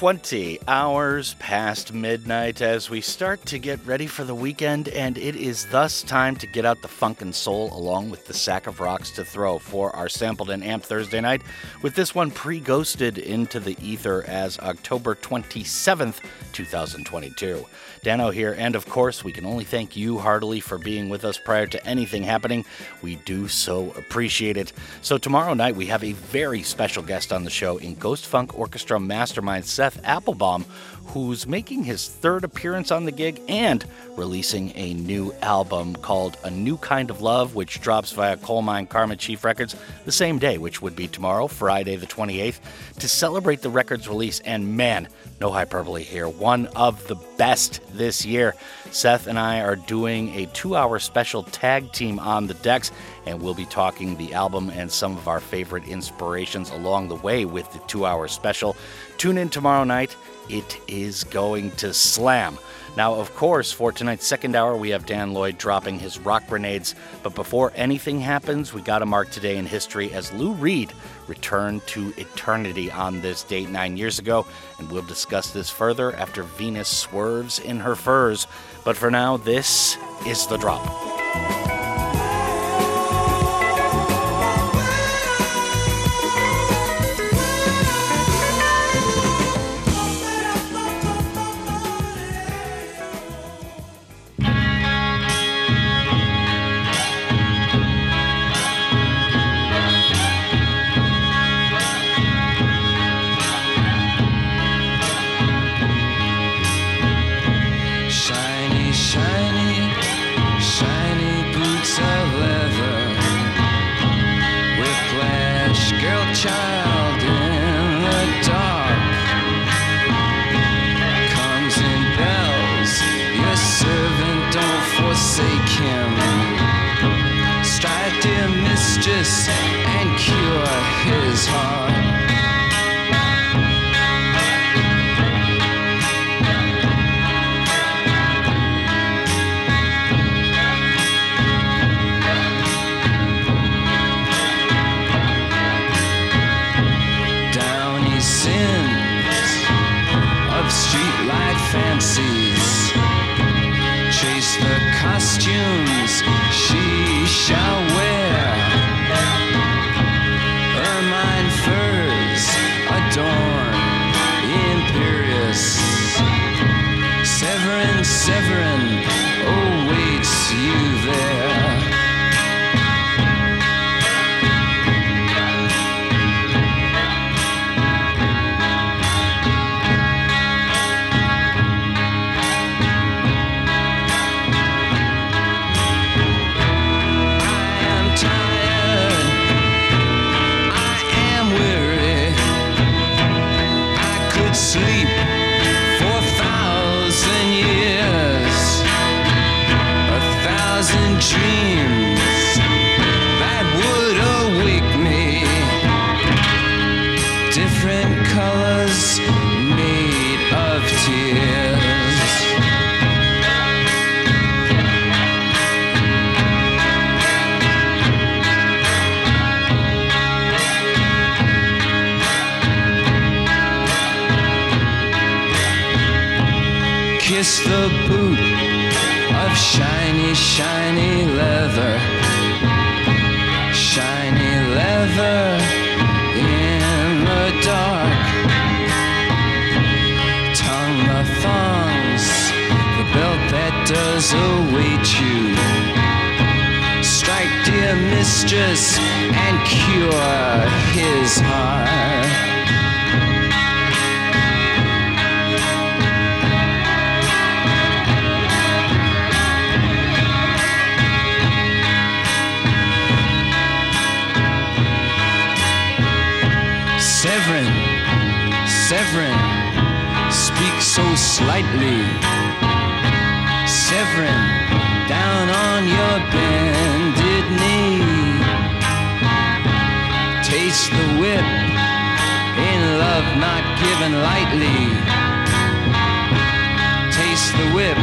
20 hours past midnight as we start to get ready for the weekend, and it is thus time to get out the funk and soul along with the sack of rocks to throw for our sampled and amp Thursday night, with this one pre ghosted into the ether as October 27th, 2022. Danno here, and of course, we can only thank you heartily for being with us prior to anything happening. We do so appreciate it. So, tomorrow night, we have a very special guest on the show in Ghost Funk Orchestra Mastermind Seth Applebaum, who's making his third appearance on the gig and releasing a new album called A New Kind of Love, which drops via Colemine Karma Chief Records the same day, which would be tomorrow, Friday the 28th, to celebrate the record's release. And man, no hyperbole here, one of the best this year. Seth and I are doing a two hour special tag team on the decks, and we'll be talking the album and some of our favorite inspirations along the way with the two hour special. Tune in tomorrow night. It is going to slam. Now, of course, for tonight's second hour, we have Dan Lloyd dropping his rock grenades. But before anything happens, we got to mark today in history as Lou Reed returned to eternity on this date nine years ago. And we'll discuss this further after Venus swerves in her furs. But for now, this is the drop. And cure his heart. Severin, Severin, speak so slightly. Severin, down on your bended Taste the whip in love not given lightly. Taste the whip,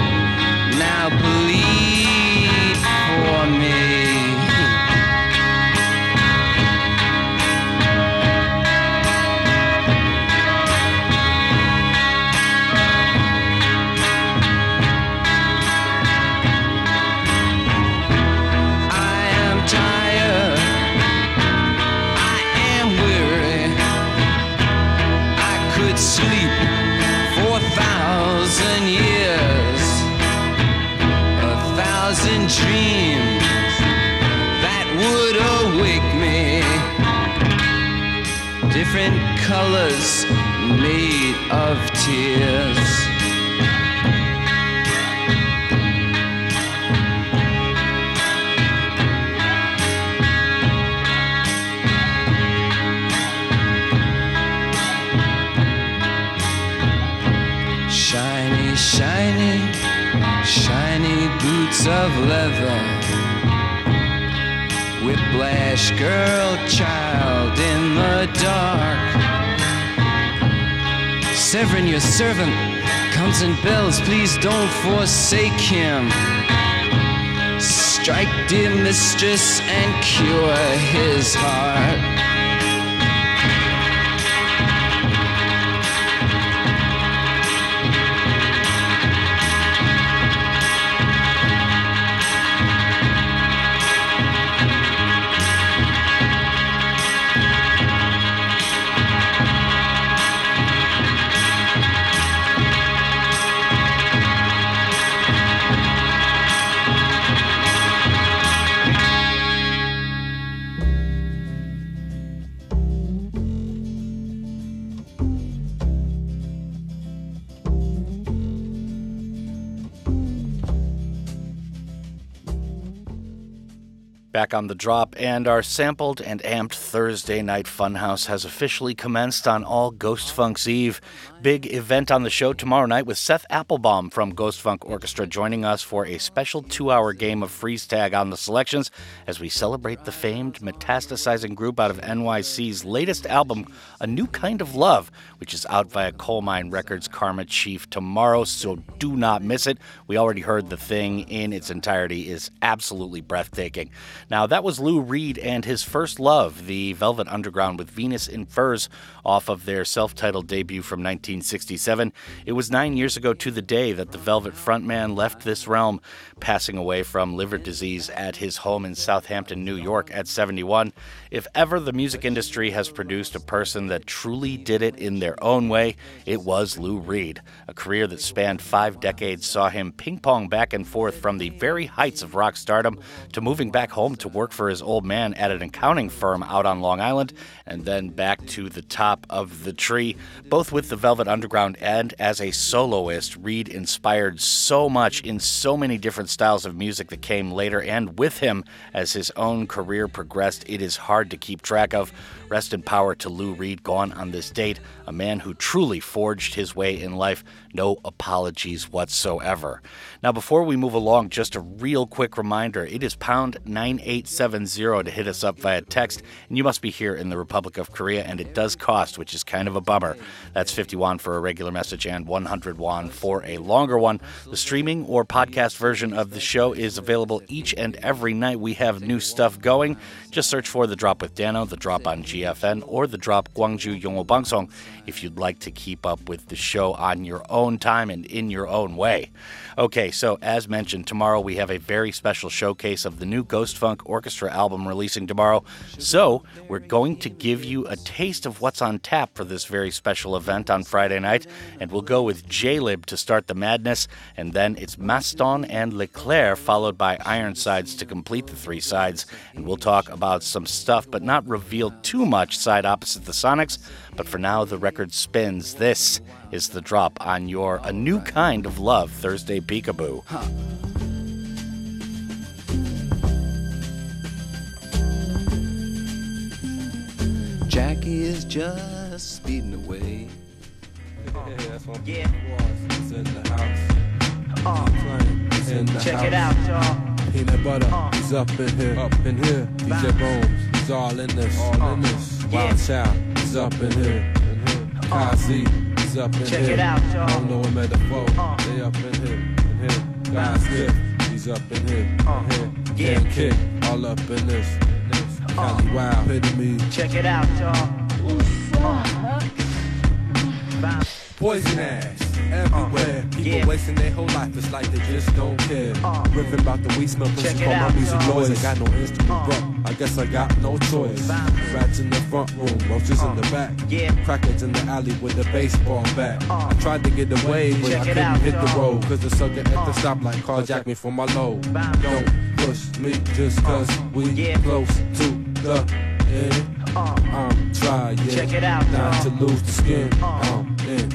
awake me. Different colors made of tears. Shiny, shiny, shiny boots of leather. Whiplash girl, child in the dark. Severin, your servant, comes and bells. Please don't forsake him. Strike, dear mistress, and cure his heart. Back on the drop, and our sampled and amped Thursday night funhouse has officially commenced on all Ghost Funk's Eve. Big event on the show tomorrow night with Seth Applebaum from Ghost Funk Orchestra joining us for a special two hour game of freeze tag on the selections as we celebrate the famed metastasizing group out of NYC's latest album, A New Kind of Love, which is out via Colemine Records Karma Chief tomorrow, so do not miss it. We already heard the thing in its entirety is absolutely breathtaking. Now, that was Lou Reed and his first love, the Velvet Underground with Venus in Furs, off of their self titled debut from 1967. It was nine years ago to the day that the Velvet frontman left this realm, passing away from liver disease at his home in Southampton, New York at 71. If ever the music industry has produced a person that truly did it in their own way, it was Lou Reed. A career that spanned five decades saw him ping pong back and forth from the very heights of rock stardom to moving back home to work for his old man at an accounting firm out on Long Island, and then back to the top of the tree. Both with the Velvet Underground and as a soloist, Reed inspired so much in so many different styles of music that came later, and with him as his own career progressed, it is hard to keep track of. Rest in power to Lou Reed, gone on this date, a man who truly forged his way in life. No apologies whatsoever. Now, before we move along, just a real quick reminder it is pound 9870 to hit us up via text, and you must be here in the Republic of Korea, and it does cost, which is kind of a bummer. That's 50 won for a regular message and 100 won for a longer one. The streaming or podcast version of the show is available each and every night. We have new stuff going. Just search for The Drop with Danno, The Drop on GFN, or The Drop Gwangju Yongo Bangsong if you'd like to keep up with the show on your own time and in your own way. Okay, so as mentioned, tomorrow we have a very special showcase of the new Ghost Funk Orchestra album releasing tomorrow. So we're going to give you a taste of what's on tap for this very special event on Friday night, and we'll go with Jaylib to start the madness, and then it's Maston and Leclerc, followed by Ironsides to complete the three sides. And we'll talk about some stuff, but not reveal too much side opposite the Sonics. But for now, the record spins. This is the drop on your A New Kind of Love Thursday Peekaboo. Huh. Jackie is just speeding away. Yeah. It's in the house. Uh, It's in the check house. it out, y'all. Peanut butter, Uh. he's up in here, up in here. DJ Bones, he's all in this, all in this. Wild Yeah. Child, he's up in here, in here. Kazi, he's up in Check here. Check it out, y'all. Don't know him at the foe, Uh. they up in here, in here. Guys Gift, he's up in here, Uh. in here. Yeah. Ken Kick, all up in this, in this. Cali Wild, epitome. Check it out, y'all. Uh. Bounce. Poison ass. everywhere. People yeah. wasting their whole life, it's like they just don't care. Uh. Ripping about the weed smell, pushing Check for my music noise. Ain't got no instrument, Uh. bro. I guess I got no choice. Rats in the front room, roaches in the back. Yeah. Crackheads in the alley with a baseball bat. Uh. I tried to get away, but I couldn't out, hit the road. Cause the sucker at the Uh. stoplight carjacked me for my load. Don't push me just cause we Yeah. close to the end. Uh, I'm trying Check it out, not to lose the skin. Uh. In.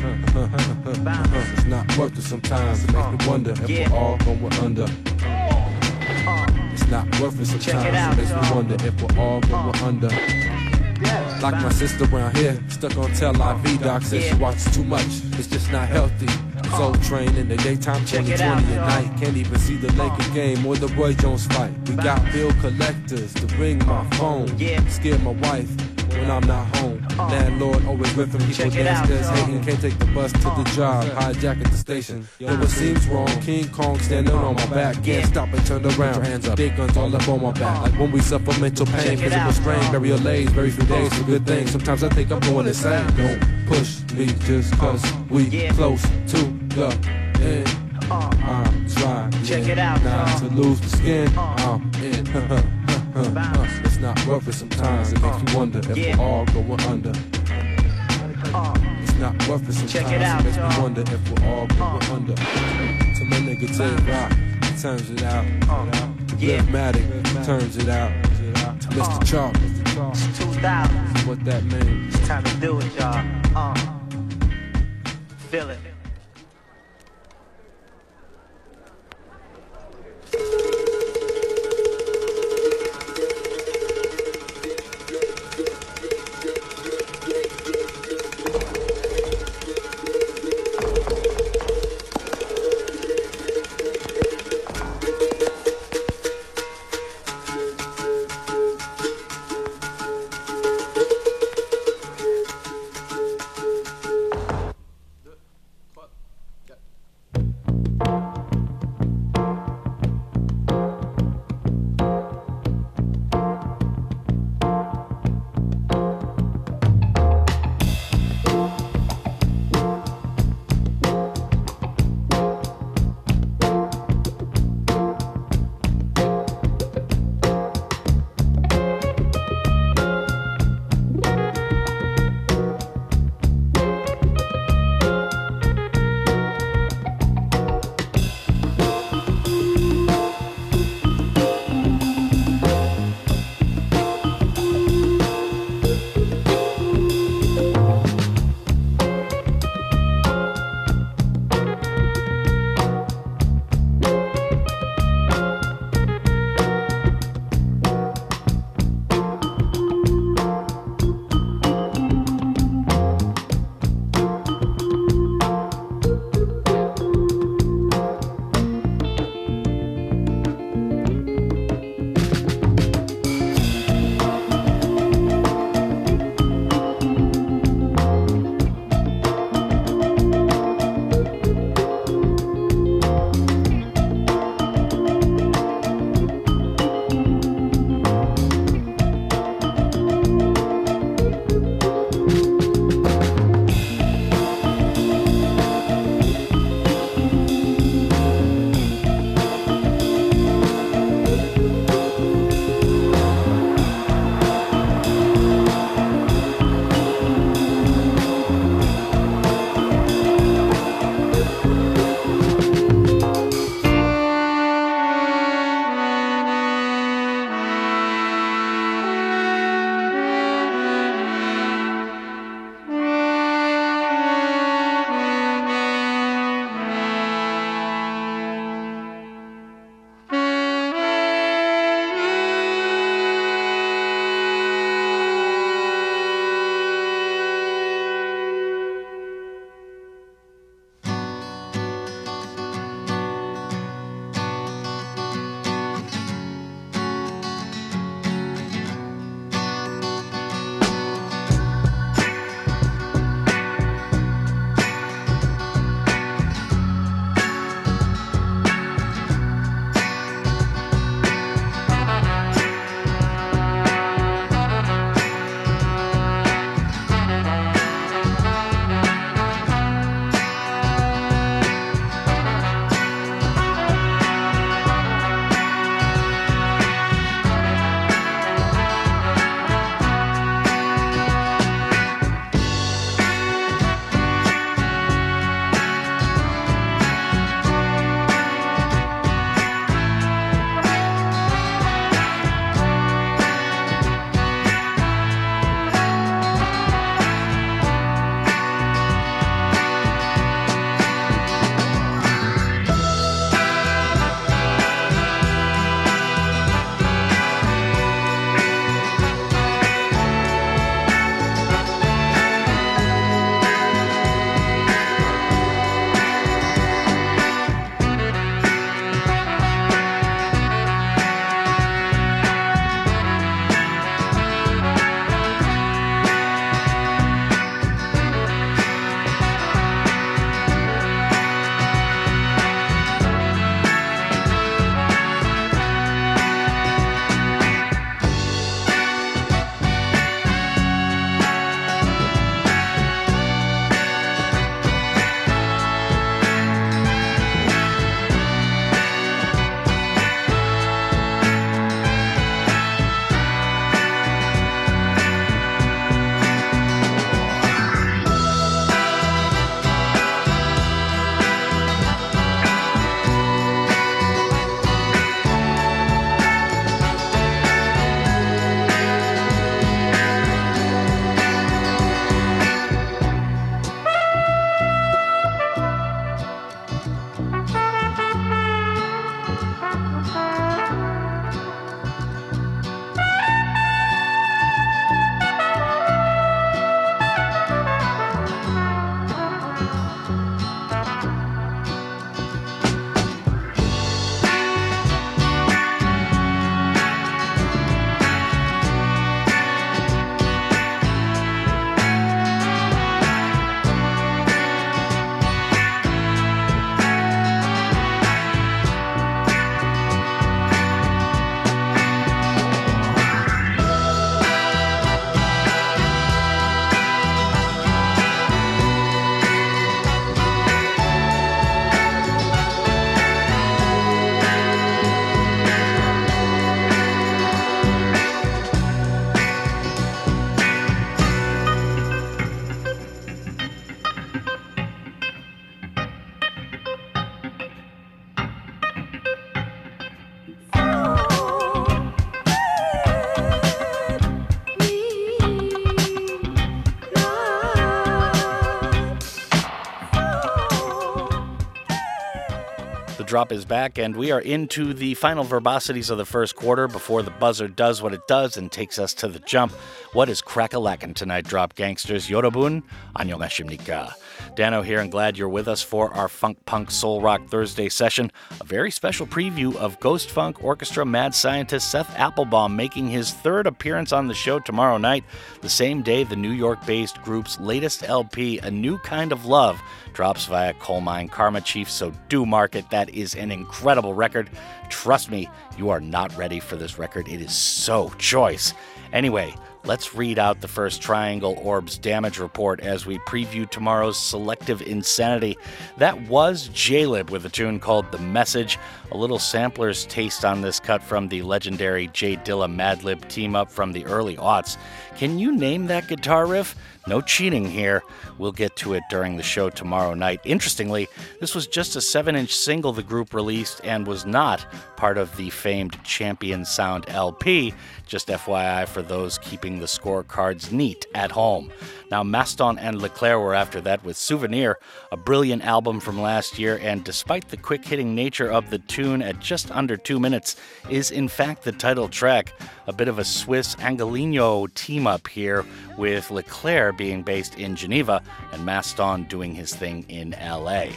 It's not worth it sometimes. It makes me wonder if we're all going under. uh, It's not worth it sometimes. It makes me wonder if we're all going under. Like my sister around here, stuck on Tel Aviv. Doc says she watches too much. It's just not healthy. Soul train in the daytime, Check 2020 at night. Can't even see the Laker game or the Roy Jones fight. We got bill collectors to ring my phone. Yeah. Scare my wife when I'm not home. Landlord always people Check it out, downstairs hating. Can't take the bus to the job. Hijack at the station. Yo, what seems wrong? King Kong standing on my back. Can't stop and turn around. Hands up. Big guns all up on my back. Like when we suffer mental pain, physical strain, burial lays, very few days for good things. Sometimes I think I'm going insane. Don't push me just cause we close to the end. uh, I'm trying Check it out, not to lose the skin. Uh. I'm in. it's not worth it sometimes. It makes me wonder if Yeah. we're all going under. uh, It's not worth it sometimes. Check it out, makes me wonder if we're all going Uh. under. To my nigga Tay Rock, he turns it out. Uh. Yeah. Matic, turns it out. Mr. Uh. Chalk, Mr. Chalk, 2000. what that means. It's time to do it, y'all. Uh, feel it. drop is back, and we are into the final verbosities of the first quarter before the buzzer does what it does and takes us to the jump. What is crack-a-lackin' tonight, drop gangsters? Yorobun, 안녕하십니까. Danno here, and glad you're with us for our Funk Punk Soul Rock Thursday session. A very special preview of Ghost Funk Orchestra mad scientist Seth Applebaum making his third appearance on the show tomorrow night, the same day the New York based group's latest LP, A New Kind of Love, drops via Colemine Karma Chief. So do mark it. That is an incredible record. Trust me, you are not ready for this record. It is so choice. Anyway, let's read out the first Triangle Orbs damage report as we preview tomorrow's Selective Insanity. That was Jaylib with a tune called The Message. A little sampler's taste on this cut from the legendary J Dilla Madlib team up from the early aughts. Can you name that guitar riff? No cheating here. We'll get to it during the show tomorrow night. Interestingly, this was just a 7 inch single the group released and was not part of the famed Champion Sound LP. Just FYI for those keeping the scorecards neat at home. Now, Maston and Leclerc were after that with Souvenir, a brilliant album from last year, and despite the quick hitting nature of the tune at just under two minutes, is in fact the title track. A bit of a Swiss Angelino team up here, with Leclerc being based in Geneva and Maston doing his thing in LA.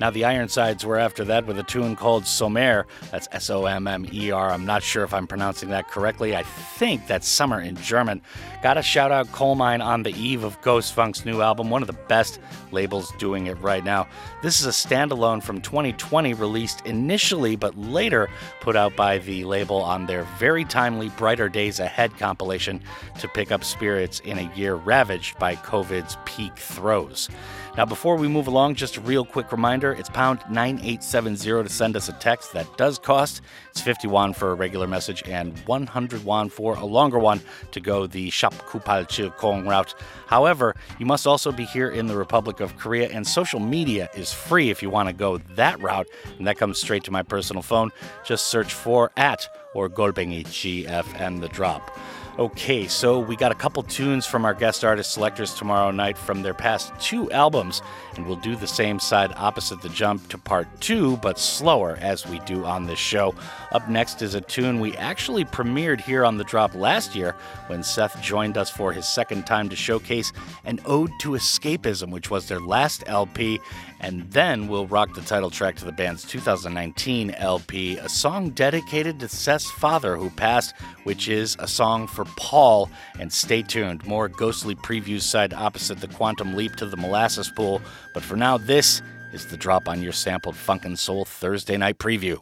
Now, the Ironsides were after that with a tune called Sommer. That's S O M M E R. I'm not sure if I'm pronouncing that correctly. I think that's summer in German. Gotta shout out Colemine on the eve of Ghost Funk's new album, one of the best labels doing it right now. This is a standalone from 2020, released initially but later put out by the label on their very timely Brighter Days Ahead compilation to pick up spirits in a year ravaged by COVID's peak throes. Now, before we move along, just a real quick reminder it's pound 9870 to send us a text. That does cost. It's 50 won for a regular message and 100 won for a longer one to go the Shop Kupal Kong route. However, you must also be here in the Republic of Korea, and social media is free if you want to go that route, and that comes straight to my personal phone. Just search for at or Golbengi GF and the drop. Okay, so we got a couple tunes from our guest artist selectors tomorrow night from their past two albums, and we'll do the same side opposite the jump to part two, but slower as we do on this show. Up next is a tune we actually premiered here on the drop last year when Seth joined us for his second time to showcase an ode to escapism, which was their last LP, and then we'll rock the title track to the band's 2019 LP, a song dedicated to Seth's father who passed, which is a song for Paul. And stay tuned, more ghostly previews side opposite the quantum leap to the molasses pool. But for now, this is the drop on your sampled Funk and Soul Thursday night preview.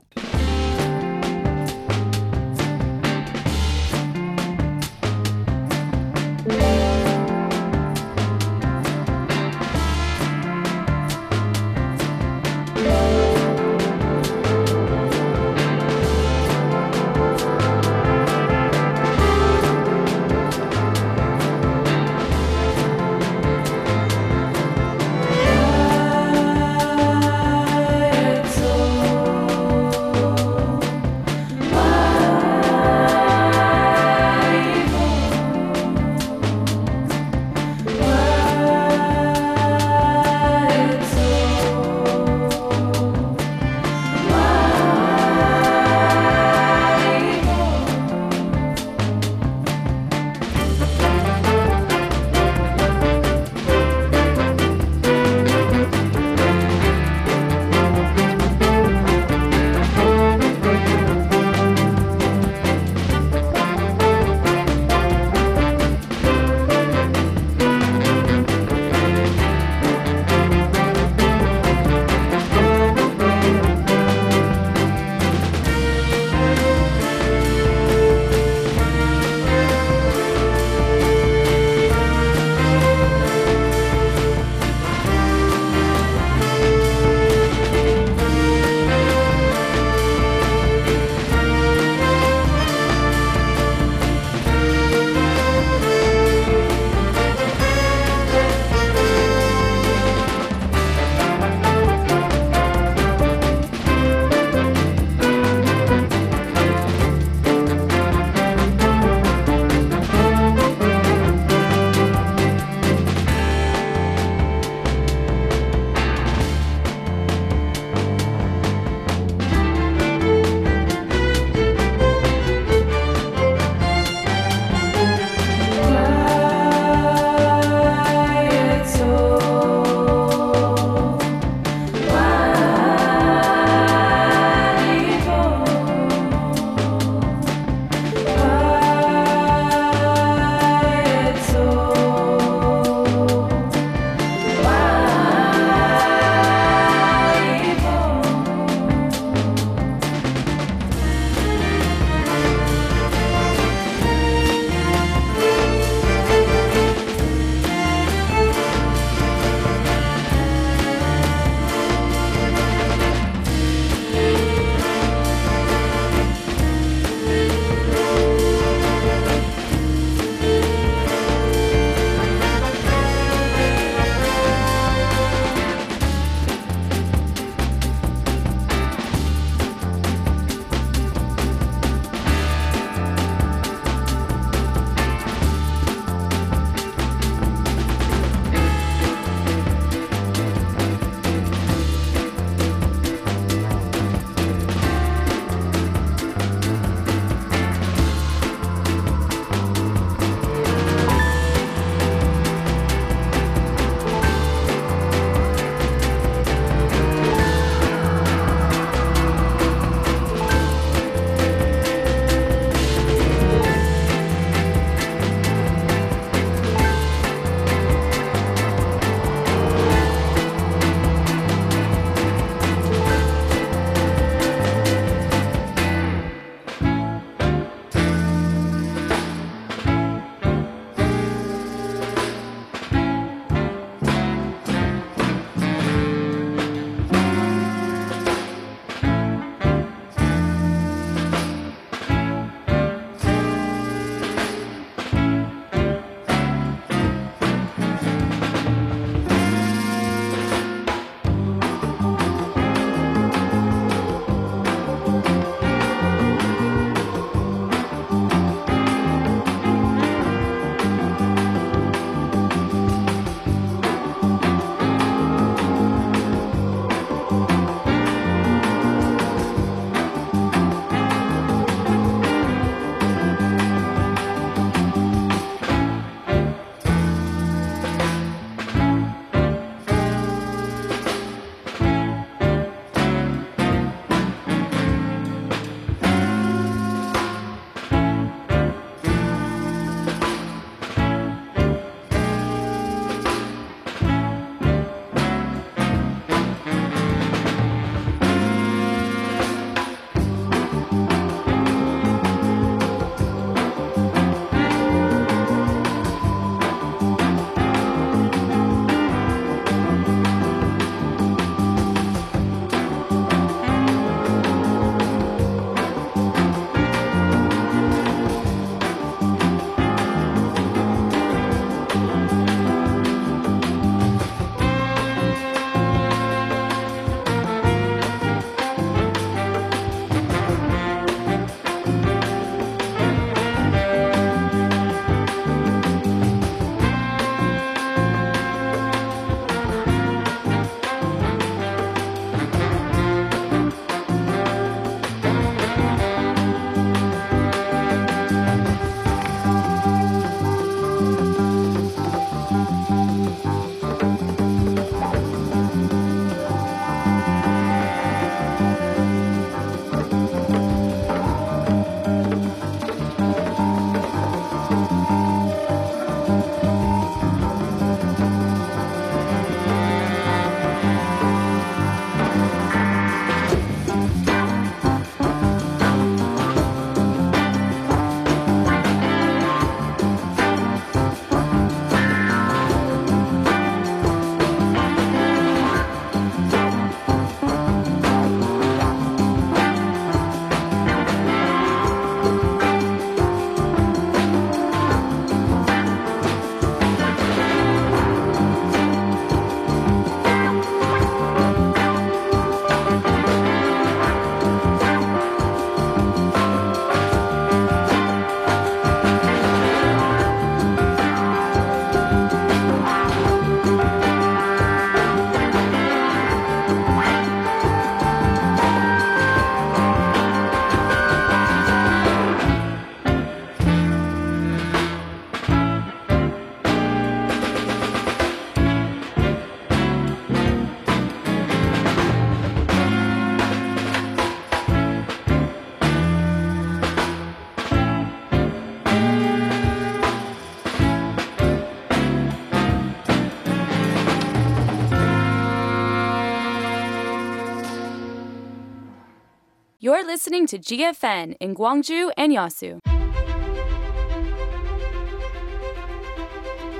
Listening to GFN in Gwangju and Yasu.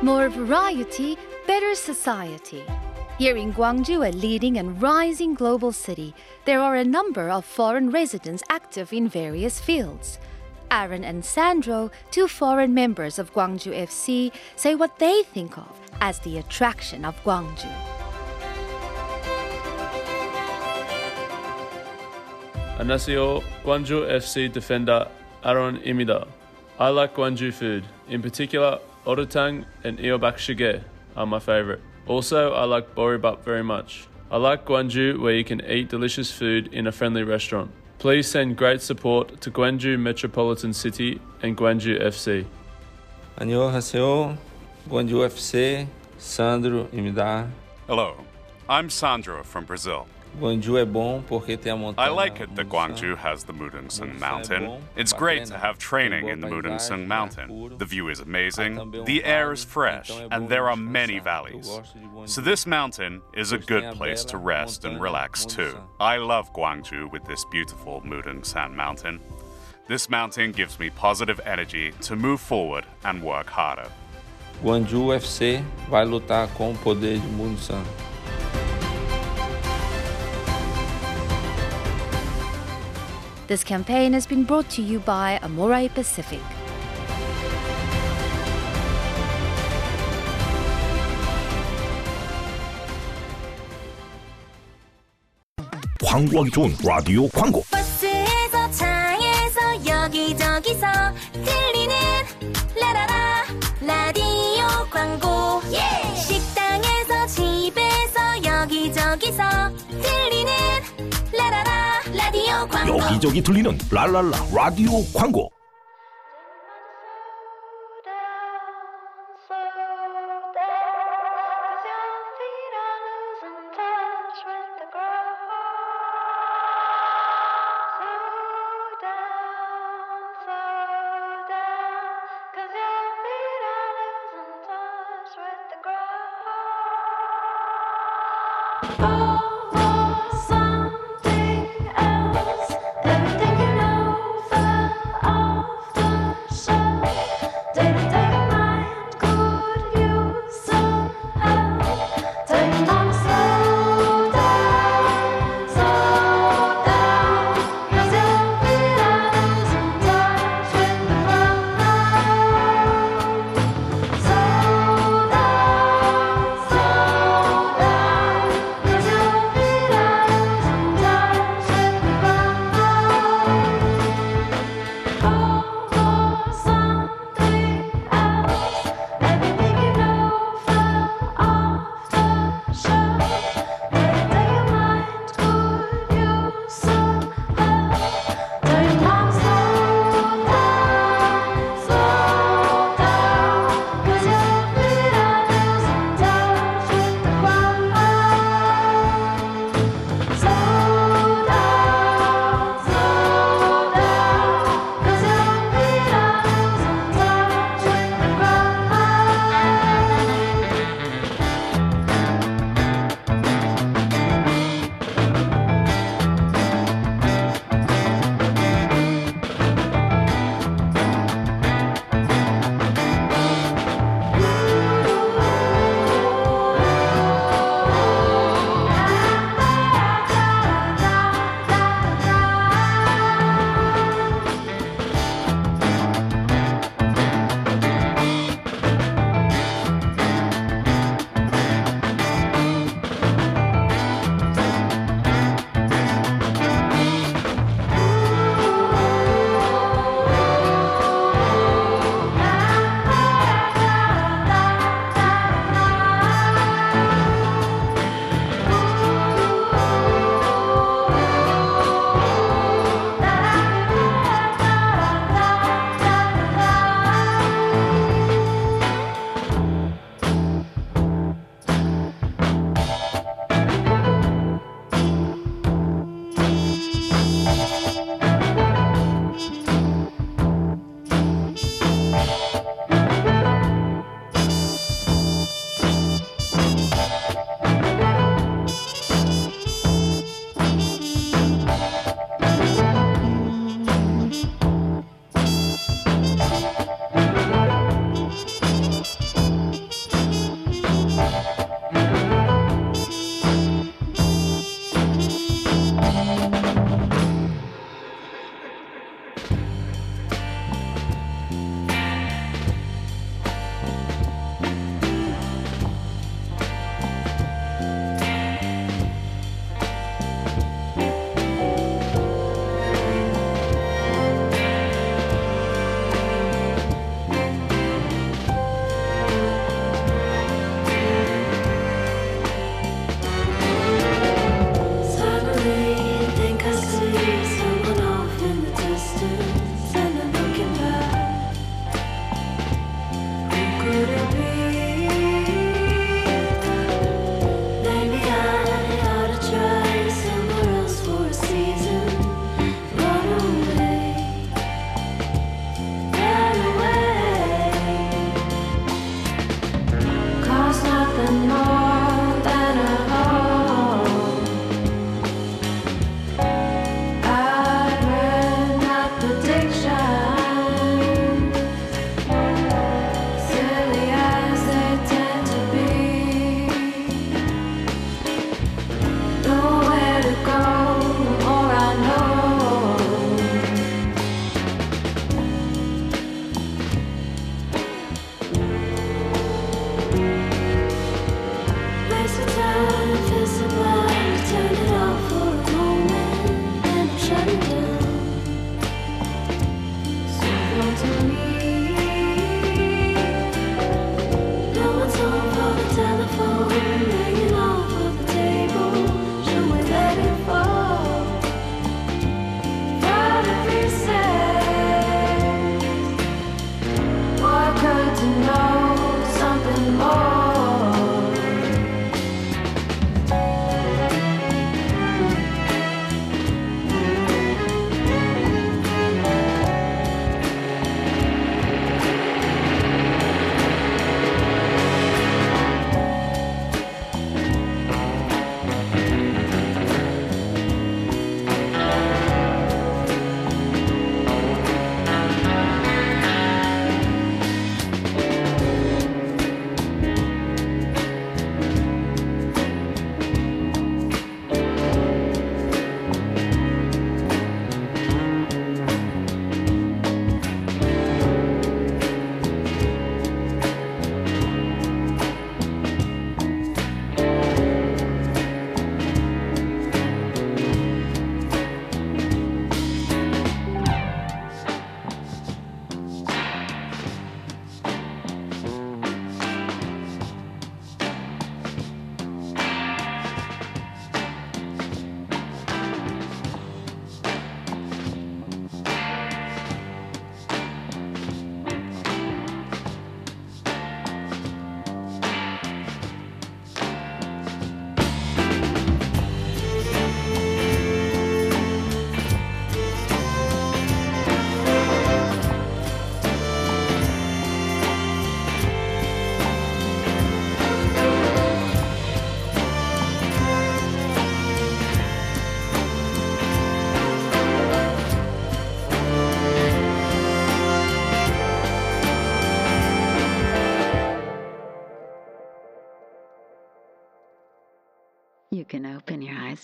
More variety, better society. Here in Gwangju, a leading and rising global city, there are a number of foreign residents active in various fields. Aaron and Sandro, two foreign members of Gwangju FC, say what they think of as the attraction of Gwangju. Anasio, Gwangju FC defender Aaron Imida. I like Gwangju food. In particular, orutang and eobak shige are my favorite. Also, I like boribap very much. I like Gwangju where you can eat delicious food in a friendly restaurant. Please send great support to Gwangju Metropolitan City and Gwangju FC. 안녕하세요. Gwangju FC, Sandro Imida. Hello, I'm Sandro from Brazil. Gwangju é bom porque tem a montanha. I like it that Gwangju has the Mudungsung Mountain. It's great to have training in the Mudungsung Mountain. The view is amazing, um the air is fresh, and there are many valleys. gosto de Gwangju. So this mountain is a good place to rest and relax too. I love Gwangju with this beautiful Mudungsang Mountain. This mountain gives me positive energy to move forward and work harder. Gwangju FC vai lutar com o poder de Munsan. This campaign has been brought to you by Amore Pacific. 광고하기 좋은 라디오 광고 버스에서 차에서 여기저기서 들리 여기저기 들리는 랄랄라 라디오 광고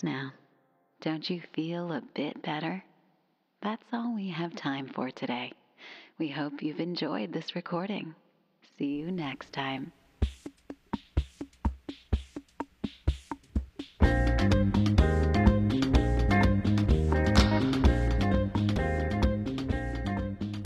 now. Don't you feel a bit better? That's all we have time for today. We hope you've enjoyed this recording. See you next time.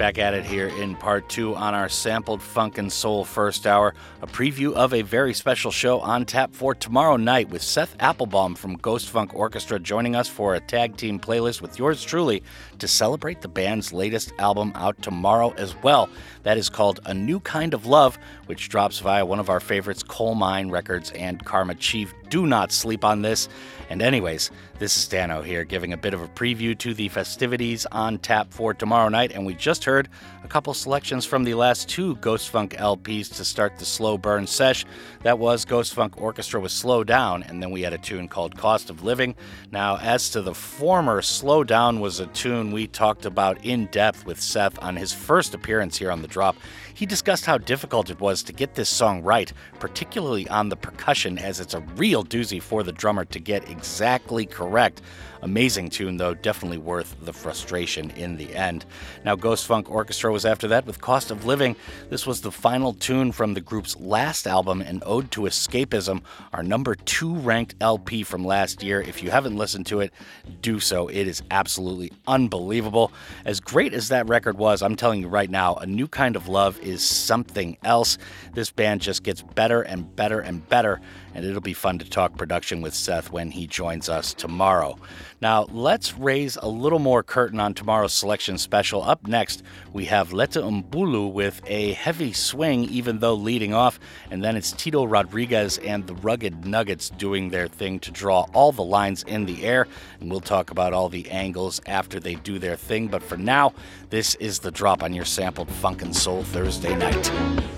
Back at it here in part two on our sampled funk and soul first hour, a preview of a very special show on tap for tomorrow night with Seth Applebaum from Ghost Funk Orchestra joining us for a tag team playlist with yours truly to celebrate the band's latest album out tomorrow as well. That is called A New Kind of Love, which drops via one of our favorites, Colemine Records and Karma Chief. Do not sleep on this. And, anyways, this is Danno here giving a bit of a preview to the festivities on tap for tomorrow night. And we just heard a couple selections from the last two Ghost Funk LPs to start the slow burn sesh. That was Ghost Funk Orchestra with Slow Down, and then we had a tune called Cost of Living. Now, as to the former, Slow Down was a tune we talked about in depth with Seth on his first appearance here on the drop. He discussed how difficult it was to get this song right, particularly on the percussion, as it's a real doozy for the drummer to get exactly correct. Amazing tune, though, definitely worth the frustration in the end. Now, Ghost Funk Orchestra was after that with Cost of Living. This was the final tune from the group's last album, An Ode to Escapism, our number two ranked LP from last year. If you haven't listened to it, do so. It is absolutely unbelievable. As great as that record was, I'm telling you right now, A New Kind of Love is something else. This band just gets better and better and better and it'll be fun to talk production with Seth when he joins us tomorrow. Now, let's raise a little more curtain on tomorrow's selection special. Up next, we have Letta Mbulu with a heavy swing, even though leading off, and then it's Tito Rodriguez and the Rugged Nuggets doing their thing to draw all the lines in the air, and we'll talk about all the angles after they do their thing. But for now, this is the drop on your sampled Funk and Soul Thursday night.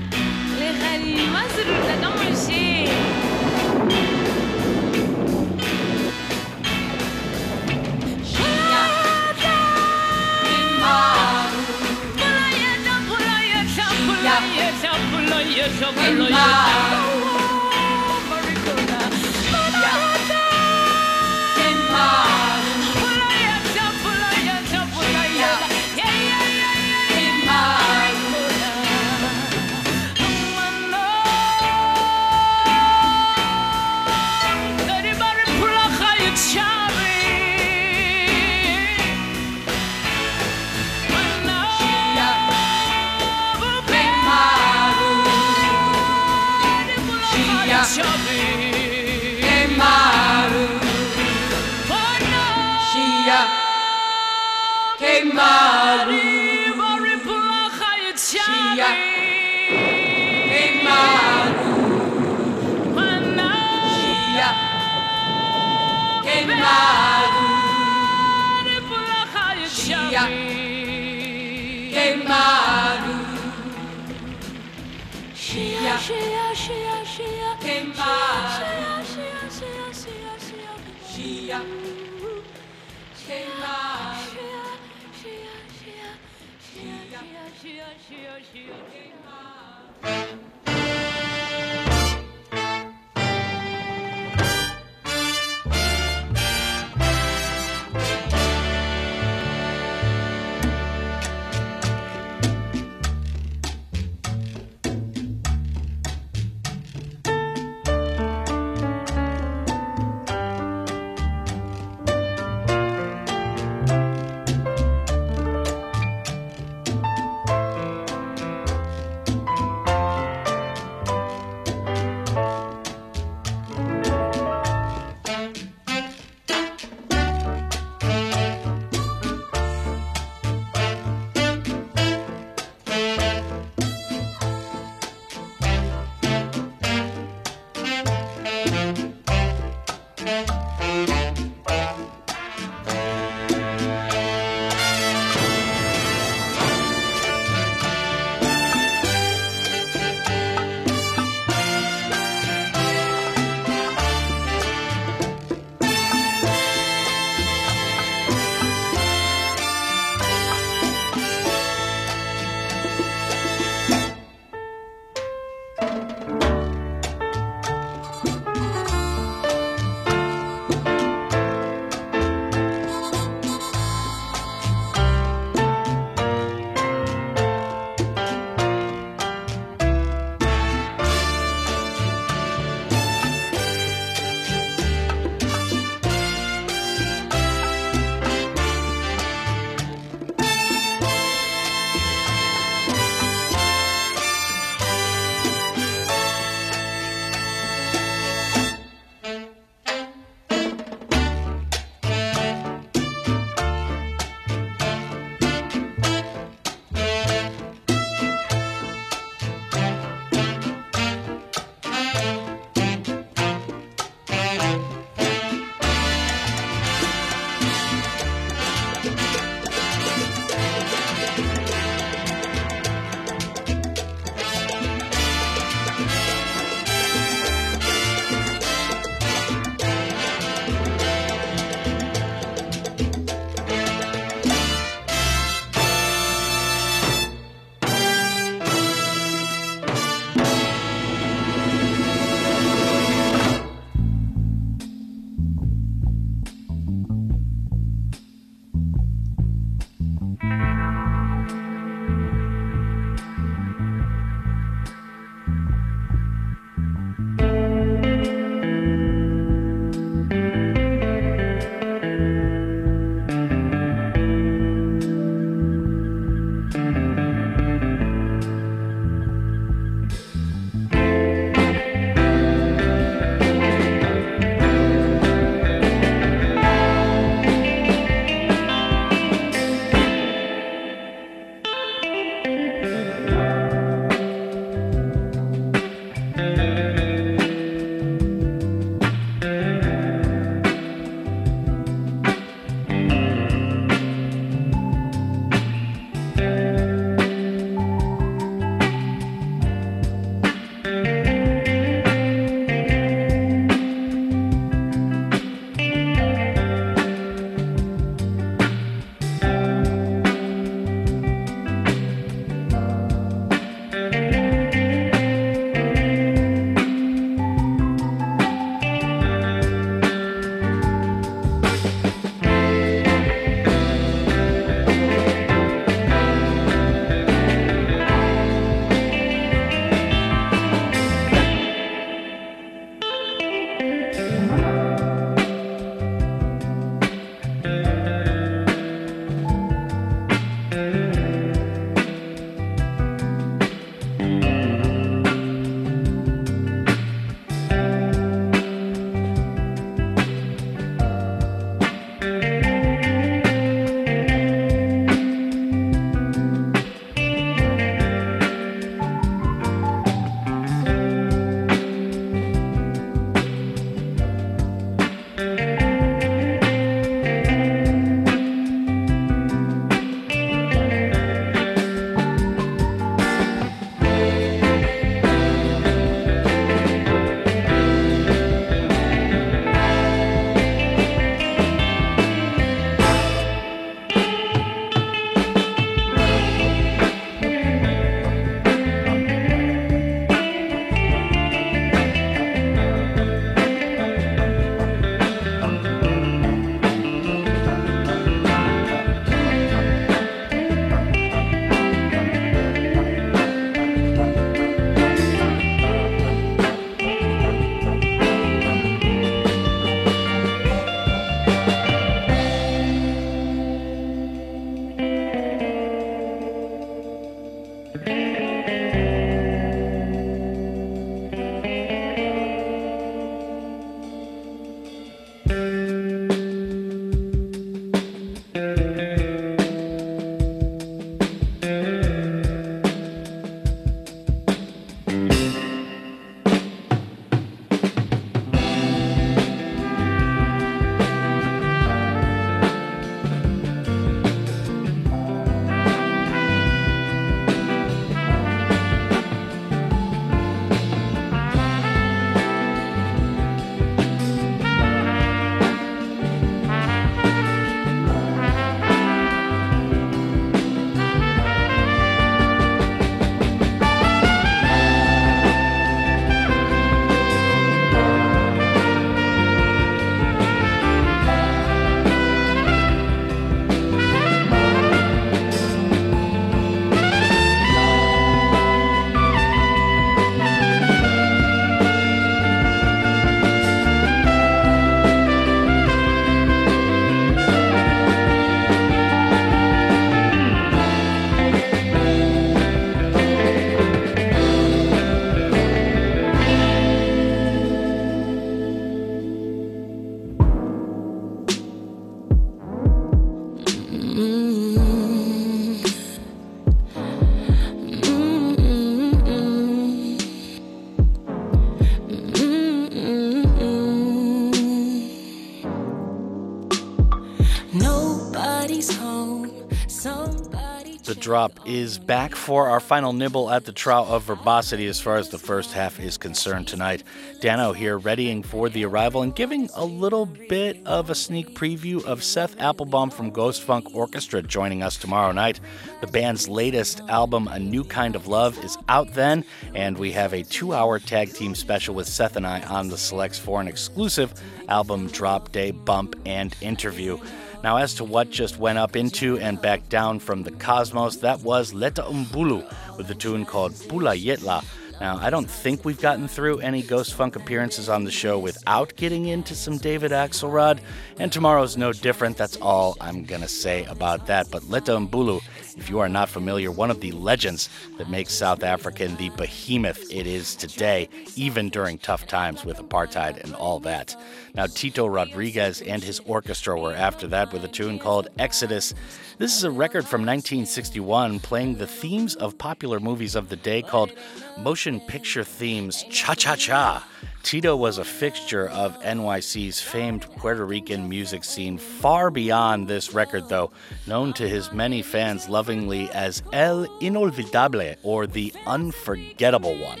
Drop is back for our final nibble at the trout of verbosity as far as the first half is concerned tonight. Danno here readying for the arrival and giving a little bit of a sneak preview of Seth Applebaum from Ghost Funk Orchestra joining us tomorrow night. The band's latest album, A New Kind of Love, is out then, and we have a two hour tag team special with Seth and I on the Selects for an exclusive album drop day bump and interview. Now, as to what just went up into and back down from the cosmos, that was Letta Mbulu with the tune called Pula Yetla. Now, I don't think we've gotten through any Ghost Funk appearances on the show without getting into some David Axelrod, and tomorrow's no different. That's all I'm going to say about that. But Letta Mbulu, if you are not familiar, one of the legends that makes South African the behemoth it is today, even during tough times with apartheid and all that. Now, Tito Rodriguez and his orchestra were after that with a tune called Exodus. This is a record from 1961 playing the themes of popular movies of the day called Motion Picture Themes Cha Cha Cha. Tito was a fixture of NYC's famed Puerto Rican music scene far beyond this record, though, known to his many fans lovingly as El Inolvidable or the Unforgettable One.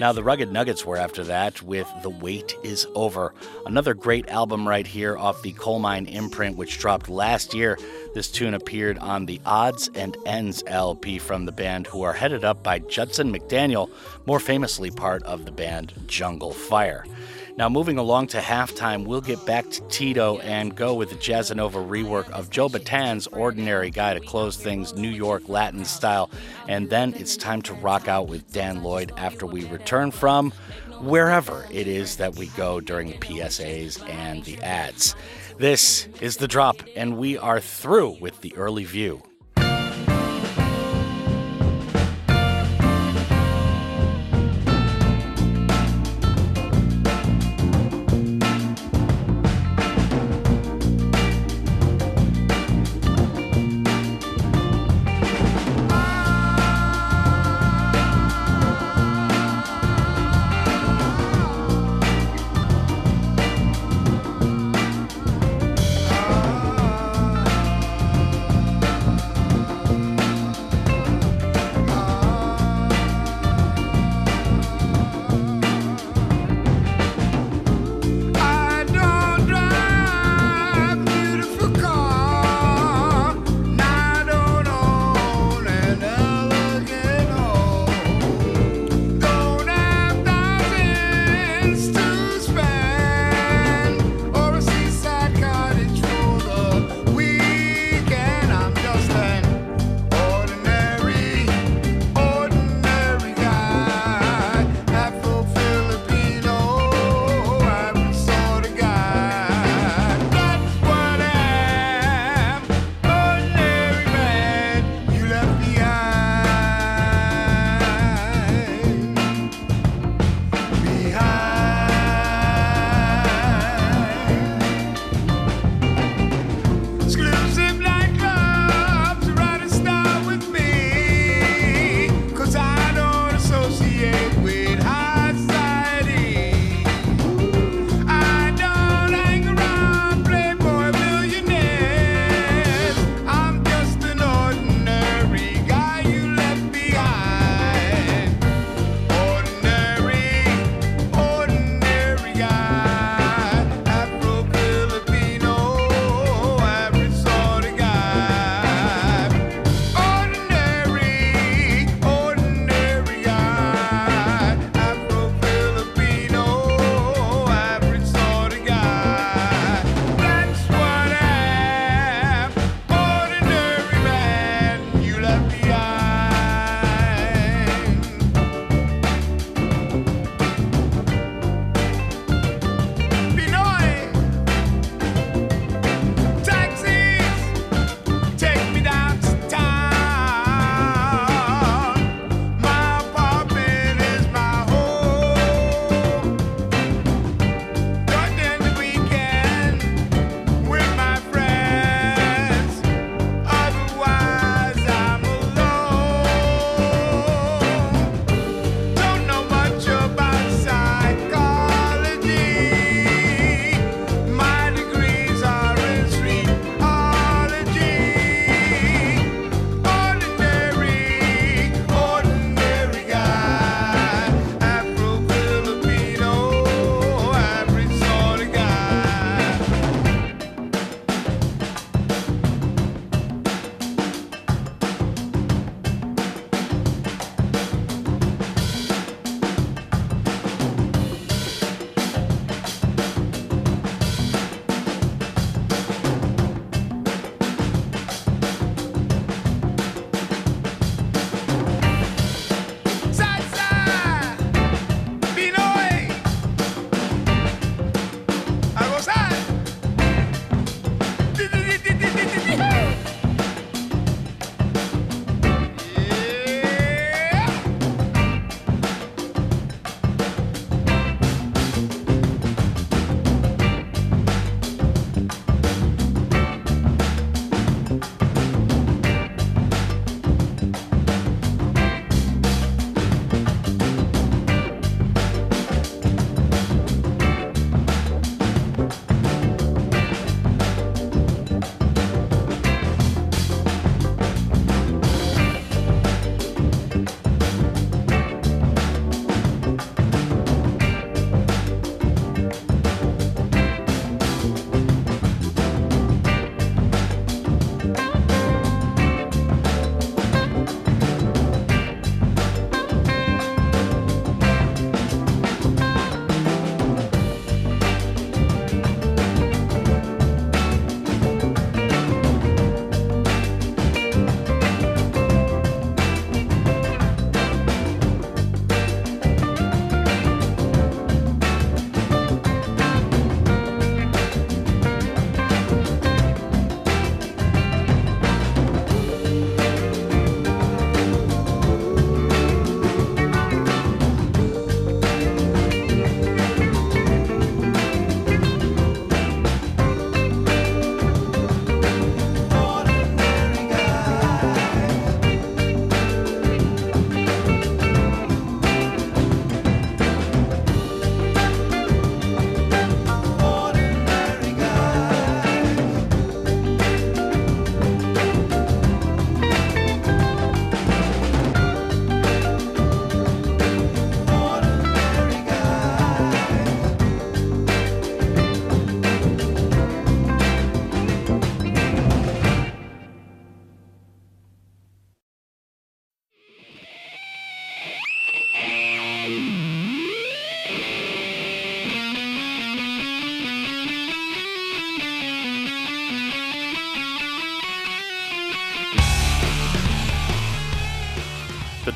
Now, the Rugged Nuggets were after that with The Wait Is Over, another great album right here off the Colemine imprint, which dropped last year. This tune appeared on the Odds and Ends LP from the band, who are headed up by Judson McDaniel, more famously part of the band Jungle Fire. Now, moving along to halftime, we'll get back to Tito and go with the Jazzanova rework of Joe Bataan's Ordinary Guy to close things New York Latin style. And then it's time to rock out with Dan Lloyd after we return from wherever it is that we go during the PSAs and the ads. This is The Drop, and we are through with the early view.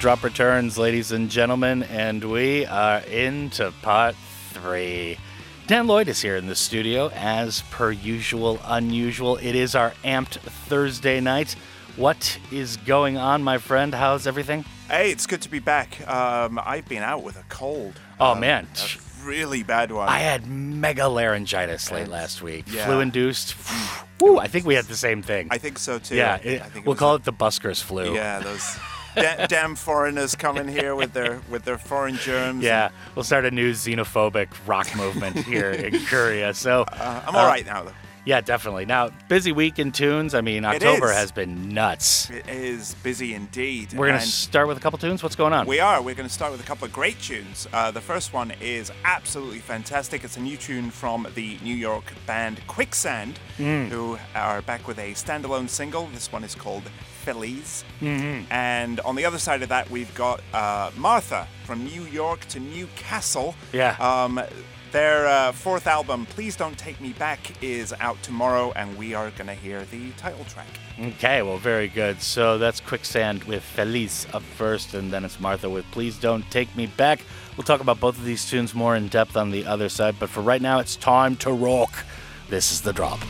Drop returns, ladies and gentlemen, and we are into part three. Dan Lloyd is here in the studio, as per usual, unusual. It is our amped Thursday night. What is going on, my friend? How's everything? Hey, it's good to be back. Um, I've been out with a cold. Oh, Um, man. a really bad one. I had mega laryngitis late last week, Yeah. flu induced. Woo, I think we had the same thing. I think so too. yeah, I it- think we'll call it the buskers flu. Yeah, those da- damn foreigners coming here with their with their foreign germs. Yeah, we'll start a new xenophobic rock movement here in Korea. So Uh, I'm all right now, though. Yeah, definitely. Now, busy week in tunes. I mean, October has been nuts. It is busy indeed. We're gonna start with a couple tunes. What's going on? We are. We're going to start with a couple of great tunes. Uh, the first one is absolutely fantastic. It's a new tune from the New York band Quicksand, Mm. who are back with a standalone single. This one is called Feliz. Mhm. And on the other side of that, we've got uh, Martha from New York to Newcastle. Yeah. Um, their uh, fourth album, Please Don't Take Me Back, is out tomorrow, and we are going to hear the title track. Okay, well, very good. So that's Quicksand with Feliz up first, and then it's Martha with Please Don't Take Me Back. We'll talk about both of these tunes more in depth on the other side, but for right now, it's time to rock. This is the drop.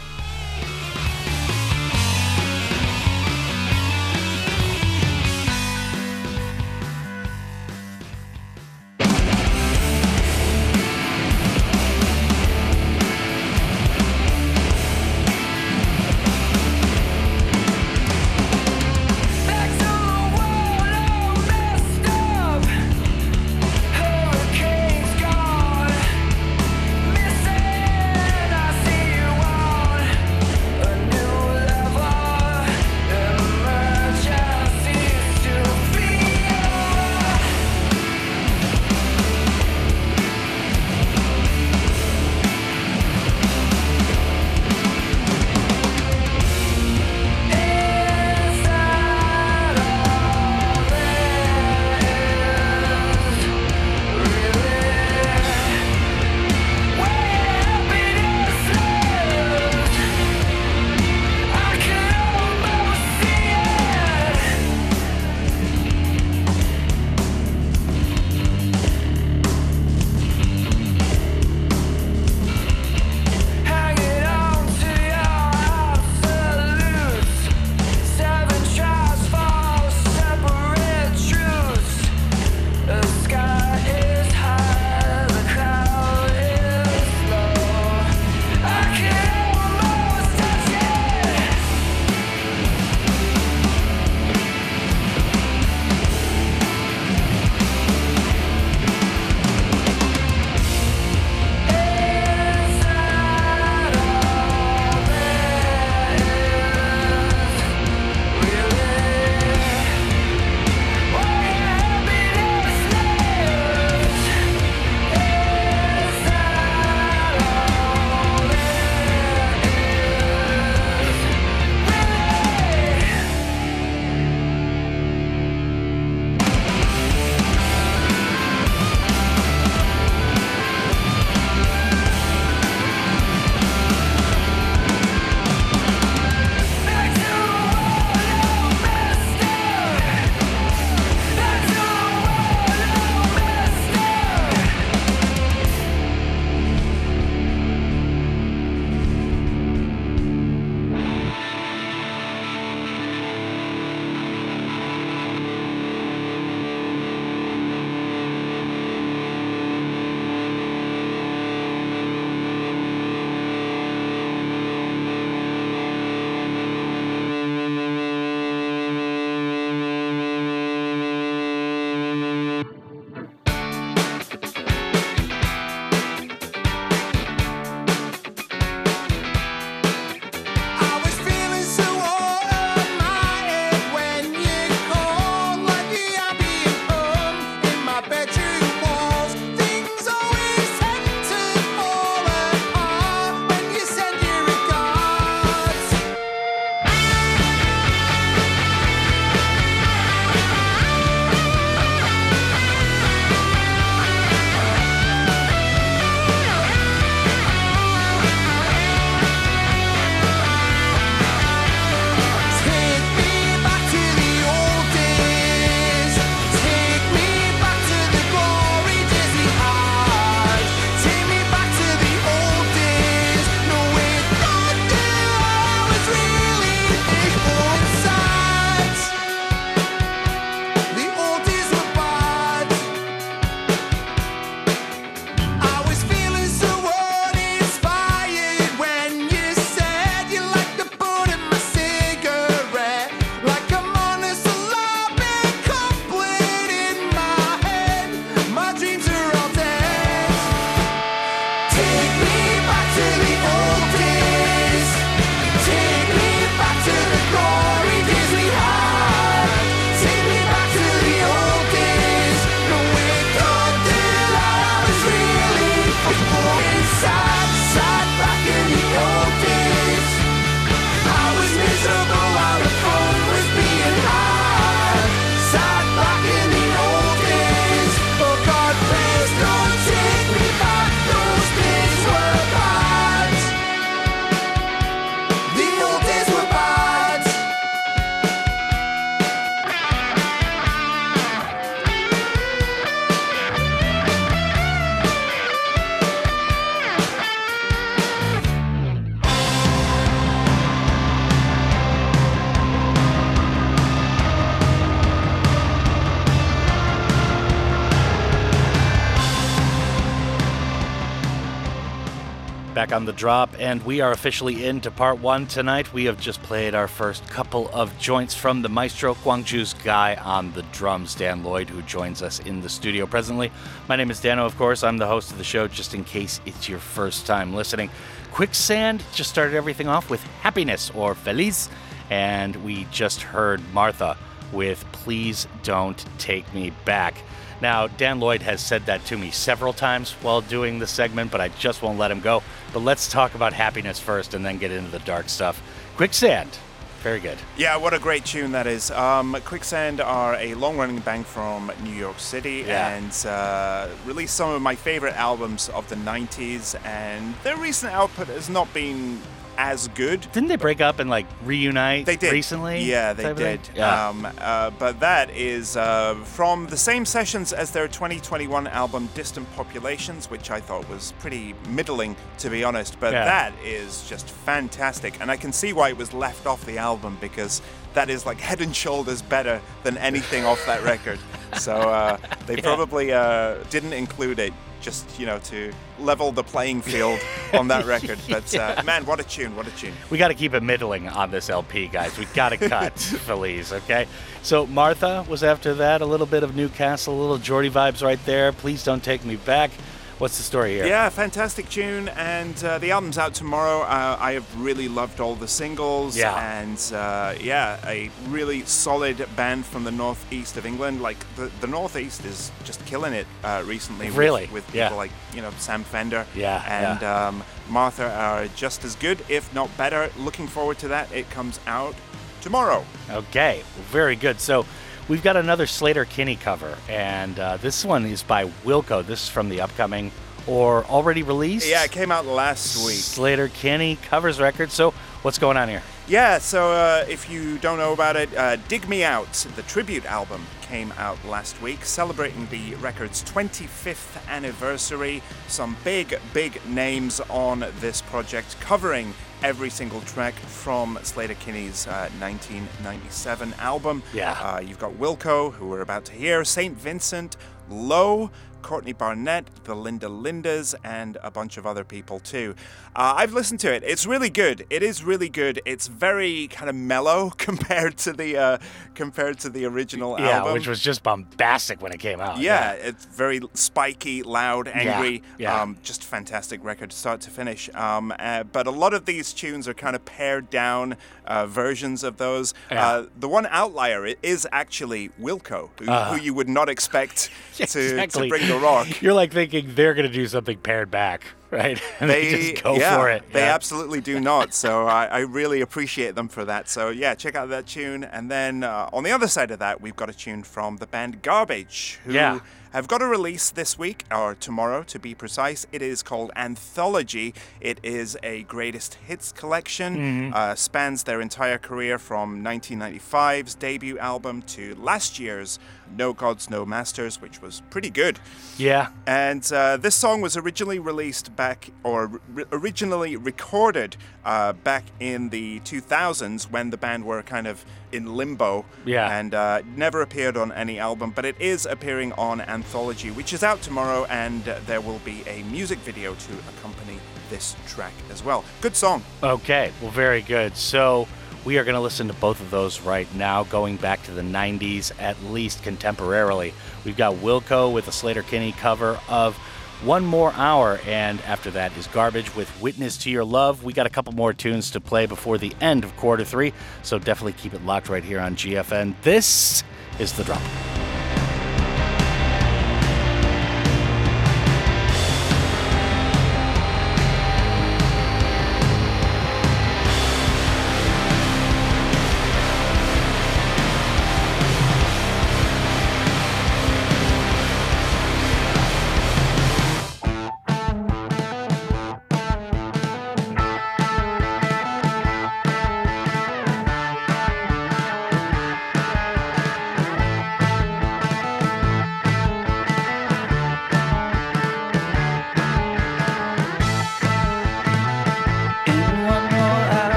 On the drop, and we are officially into part one tonight. We have just played our first couple of joints from the maestro Gwangju's guy on the drums, Dan Lloyd, who joins us in the studio presently. My name is Danno, of course. I'm the host of the show, just in case it's your first time listening. Quicksand just started everything off with Happiness or Feliz, and we just heard Martha with Please Don't Take Me Back. Now, Dan Lloyd has said that to me several times while doing the segment, but I just won't let him go. But let's talk about happiness first and then get into the dark stuff. Quicksand. Very good. Yeah, what a great tune that is. Um, Quicksand are a long running band from New York City Yeah. and uh, released some of my favorite albums of the 90s, and their recent output has not been as good. Didn't they break up and like reunite They did recently? Yeah, they type of thing? did. Yeah. Um, uh, but that is uh, from the same sessions as their 2021 album Distant Populations, which I thought was pretty middling, to be honest. But Yeah. that is just fantastic. And I can see why it was left off the album because that is like head and shoulders better than anything off that record. So uh, they Yeah. probably uh, didn't include it. Just you know to level the playing field on that record, but uh, man, what a tune! What a tune! We got to keep it middling on this LP, guys. We got to cut Feliz, okay? So Martha was after that. A little bit of Newcastle, a little Geordie vibes right there. Please don't take me back. What's the story here? Yeah, fantastic tune, and uh, the album's out tomorrow. Uh, I have really loved all the singles, Yeah. and uh, yeah, a really solid band from the northeast of England. Like the, the northeast is just killing it uh, recently. with- Really? with, people Yeah. like you know Sam Fender, Yeah, and Um, Martha are just as good, if not better. Looking forward to that. It comes out tomorrow. Okay, very good. So we've got another Sleater-Kinney cover, and uh, this one is by Wilco. This is from the upcoming or already released Yeah, it came out last week. Sleater-Kinney covers record. So what's going on here? Yeah, so uh, if you don't know about it, uh, Dig Me Out, the tribute album, came out last week, celebrating the record's 25th anniversary. Some big, big names on this project, covering every single track from Sleater-Kinney's uh, 1997 album. Yeah. Uh, you've got Wilco, who we're about to hear, St. Vincent, Low, Courtney Barnett, the Linda Lindas, and a bunch of other people too. Uh, I've listened to it. It's really good. It is really good. It's very kind of mellow compared to the uh, compared to the original Yeah, album. which was just bombastic when it came out. yeah, it's very spiky, loud, angry. yeah. Um, just fantastic record, start to finish. Um, uh, but a lot of these tunes are kind of pared down uh, versions of those. Yeah. Uh, the one outlier is actually Wilco, who, Uh-huh. who you would not expect to, exactly. to bring the rock. You're like thinking they're going to do something pared back, right? And they, just go yeah, for it. They yeah. absolutely do not. So I, I really appreciate them for that. So yeah, check out that tune. And then uh, on the other side of that, we've got a tune from the band Garbage, who Yeah. have got a release this week or tomorrow to be precise. It is called Anthology. It is a greatest hits collection. Mhm. Uh, spans their entire career from 1995's debut album to last year's No Gods, No Masters, which was pretty good. Yeah. And uh, this song was originally released back, or ri- originally recorded uh, back in the 2000s when the band were kind of in limbo. Yeah. And uh, never appeared on any album, but it is appearing on Anthology, which is out tomorrow, and there will be a music video to accompany this track as well. Good song. Okay, well, very good. So we are going to listen to both of those right now, going back to the 90s, at least contemporarily. We've got Wilco with a Sleater-Kinney cover of One More Hour, and after that is Garbage with Witness to Your Love. We got a couple more tunes to play before the end of quarter three, so definitely keep it locked right here on GFN. This is The Drop.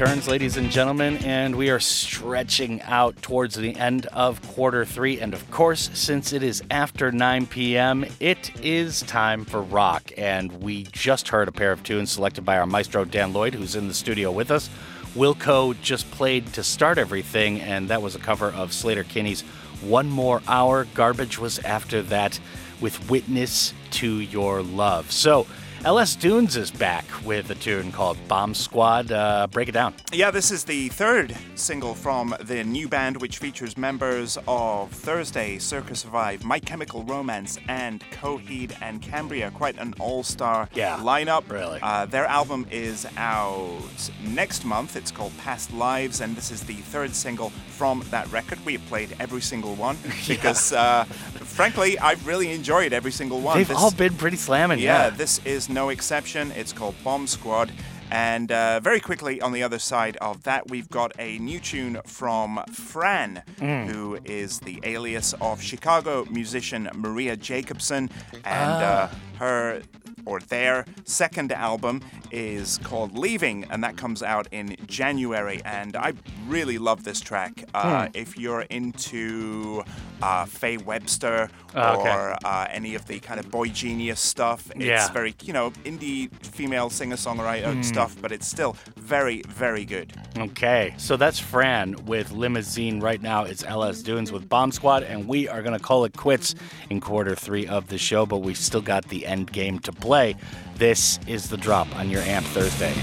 Returns, ladies and gentlemen, and we are stretching out towards the end of quarter three. And of course, since it is after 9 p.m., it is time for rock. And we just heard a pair of tunes selected by our maestro Dan Lloyd, who's in the studio with us. Wilco just played to start everything, and that was a cover of Sleater-Kinney's One More Hour. Garbage was after that with Witness to Your Love. So, LS Dunes is back with a tune called Bomb Squad. Uh, break it down. Yeah, this is the third single from the new band, which features members of Thursday, Circa Survive, My Chemical Romance, and Coheed and Cambria. Quite an all-star Yeah, lineup. really. Uh, their album is out next month. It's called Past Lives, and this is the third single from that record. We have played every single one because, uh, frankly, I've really enjoyed every single one. They've This- all been pretty slamming, yeah, yeah. this is no exception. It's called Bomb Squad. And uh, very quickly on the other side of that, we've got a new tune from Fran, Mm. who is the alias of Chicago musician Maria Jacobson. And Ah. uh, her or their second album is called Leaving, and that comes out in January. And I really love this track. Uh, Hmm. If you're into uh, Faye Webster Ah, okay. or uh, any of the kind of boygenius stuff, it's Yeah. very, you know, indie female singer songwriter Hmm. stuff, but it's still very, very good. Okay, so that's Fran with Limousine. Right now, it's LS Dunes with Bomb Squad, and we are going to call it quits in quarter three of the show, but we've still got the end game to play. This is the drop on your AMP Thursday.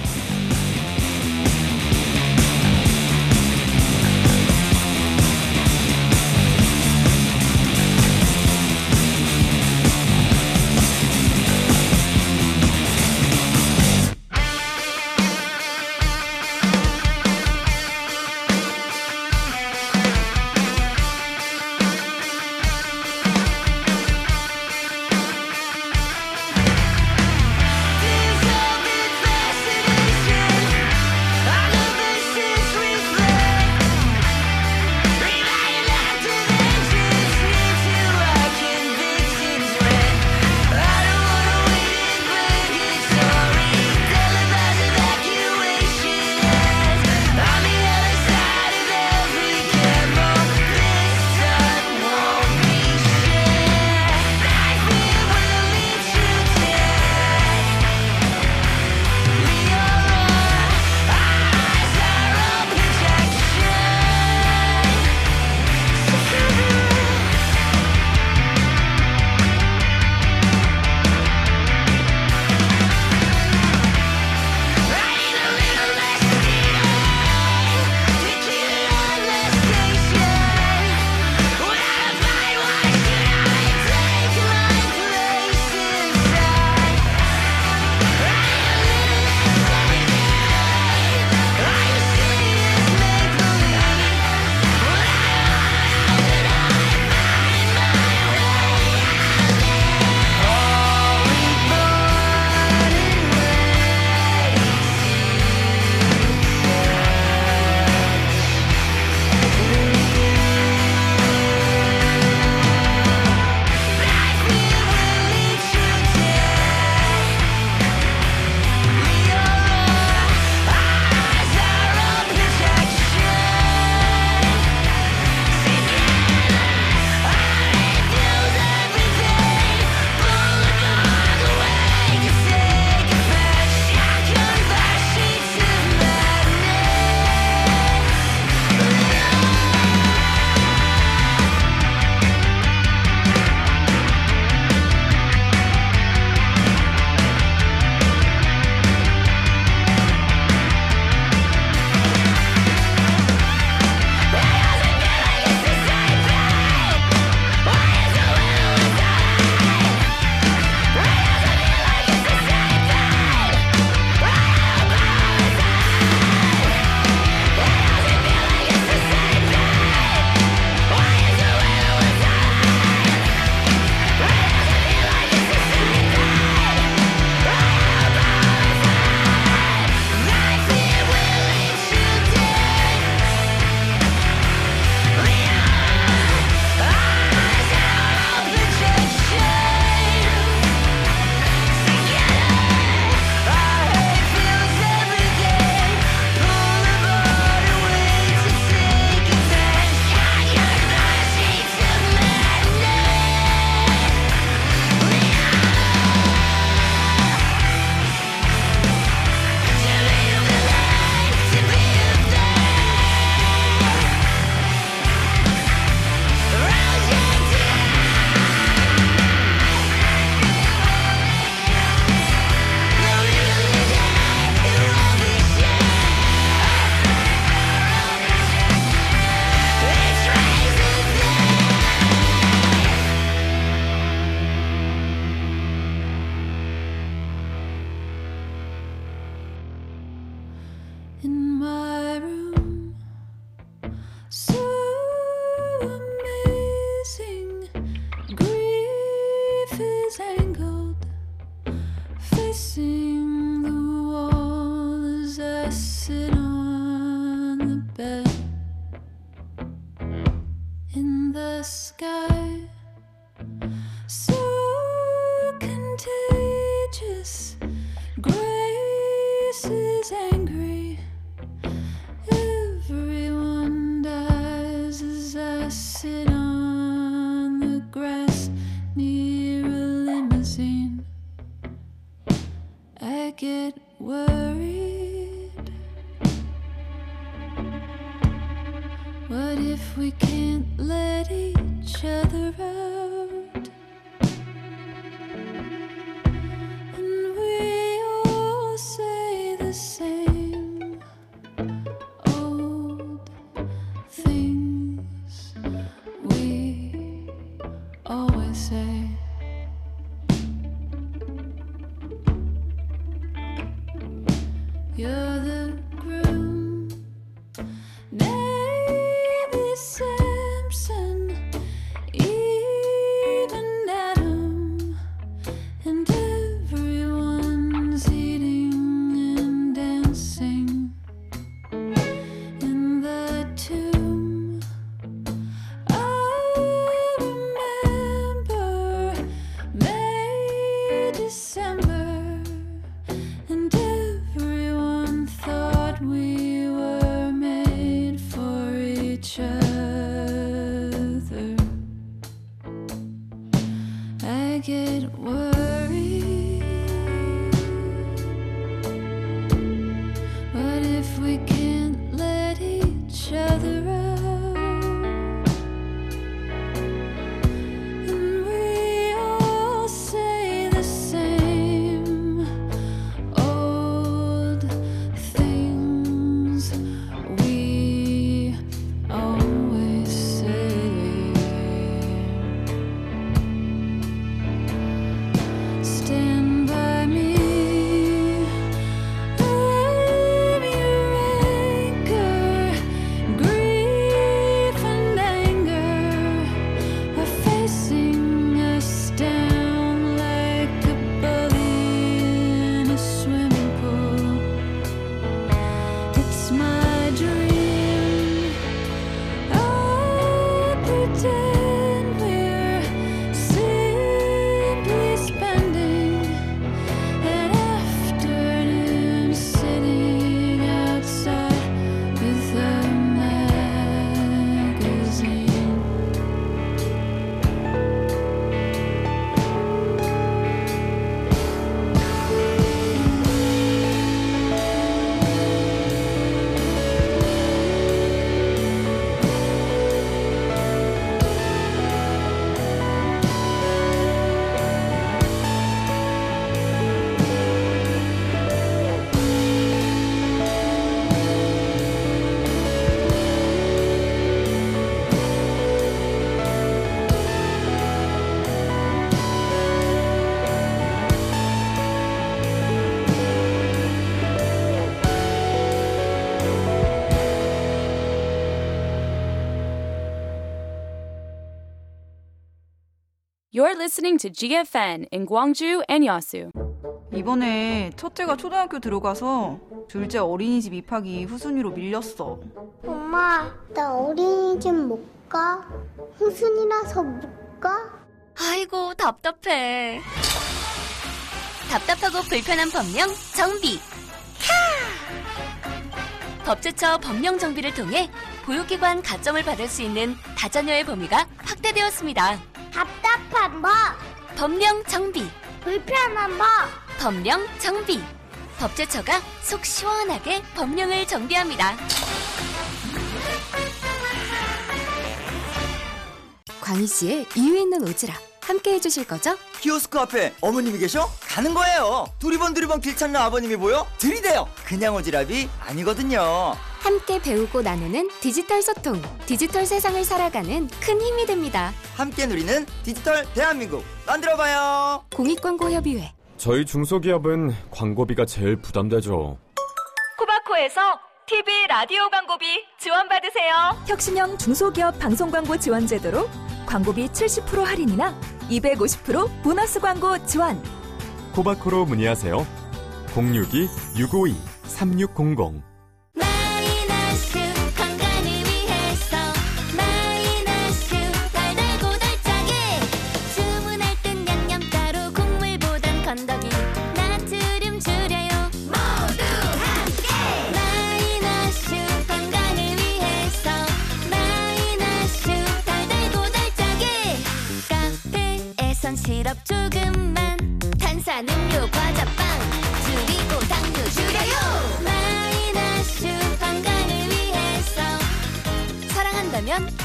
You're listening to GFN in Gwangju and Yasu. 이번에 첫째가 초등학교 들어가서 둘째 어린이집 입학이 후순위로 밀렸어. 엄마, 나 어린이집 못 가. 후순이라서 못 가. 아이고 답답해. 답답하고 불편한 법령 정비. 법제처 법령 정비를 통해 보육기관 가점을 받을 수 있는 다자녀의 범위가 확대되었습니다. 답답한 법. 법령 정비. 불편한 법. 법령 정비. 법제처가 속 시원하게 법령을 정비합니다. 광희 씨의 이유 있는 오지랖 함께 해주실 거죠? 키오스크 앞에 어머님이 계셔? 가는 거예요. 두리번 두리번 길 찾는 아버님이 보여? 들이대요. 그냥 오지랖이 아니거든요. 함께 배우고 나누는 디지털 소통, 디지털 세상을 살아가는 큰 힘이 됩니다. 함께 누리는 디지털 대한민국 만들어봐요. 공익광고협의회. 저희 중소기업은 광고비가 제일 부담되죠. 코바코에서 TV 라디오 광고비 지원받으세요. 혁신형 중소기업 방송 광고 지원 제도로 광고비 70% 할인이나 250% 보너스 광고 지원. 코바코로 문의하세요. 062 652 3600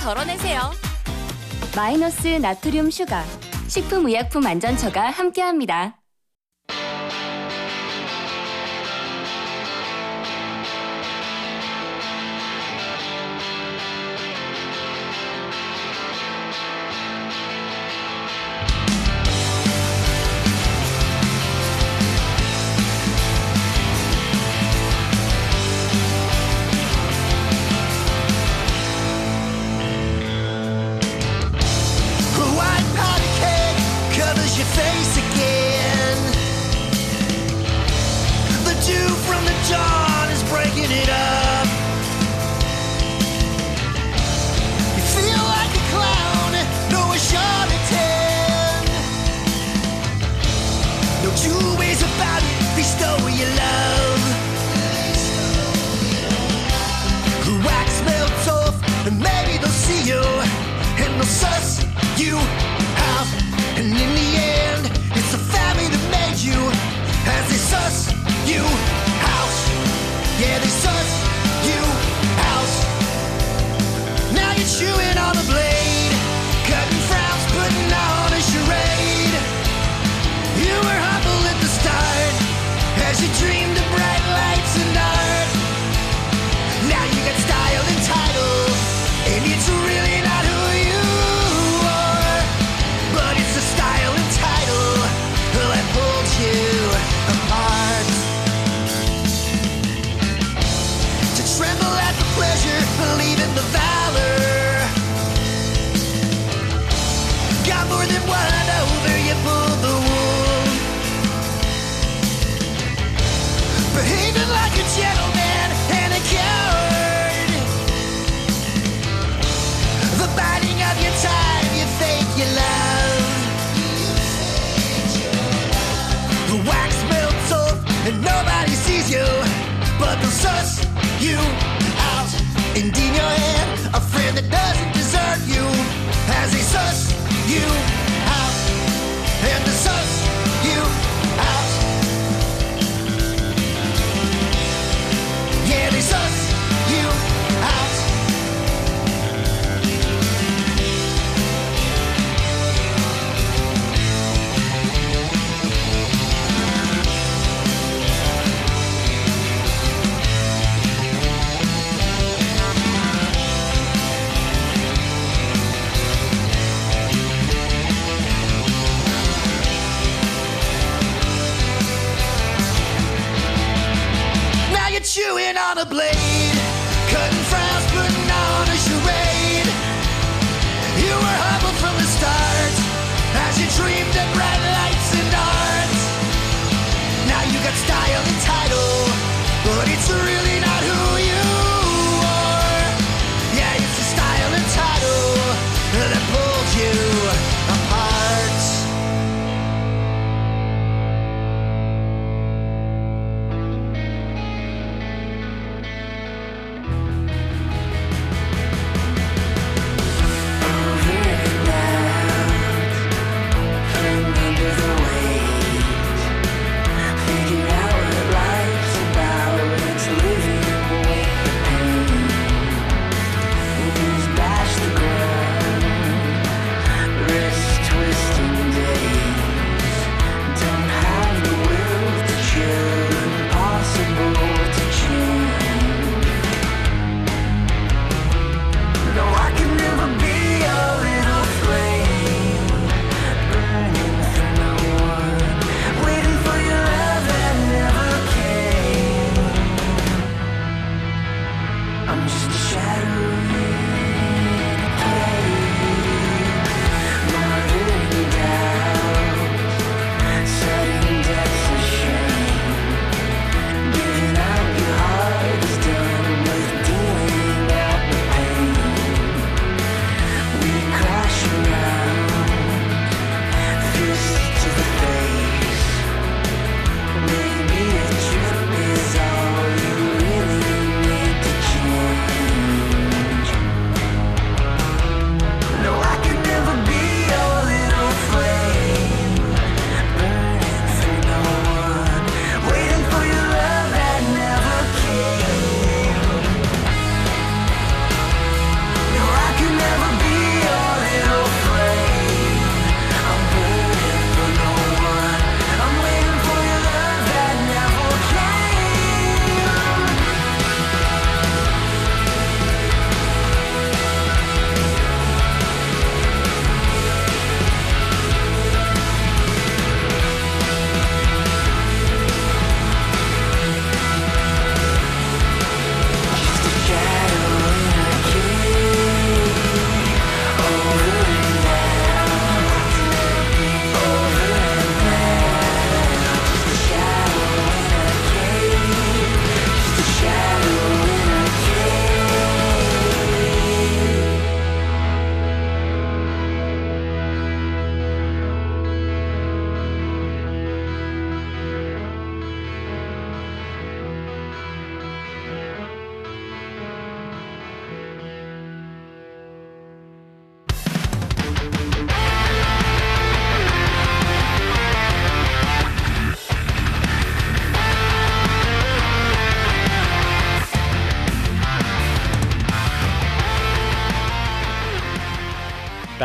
덜어내세요. 마이너스 나트륨 슈가 식품의약품안전처가 함께합니다.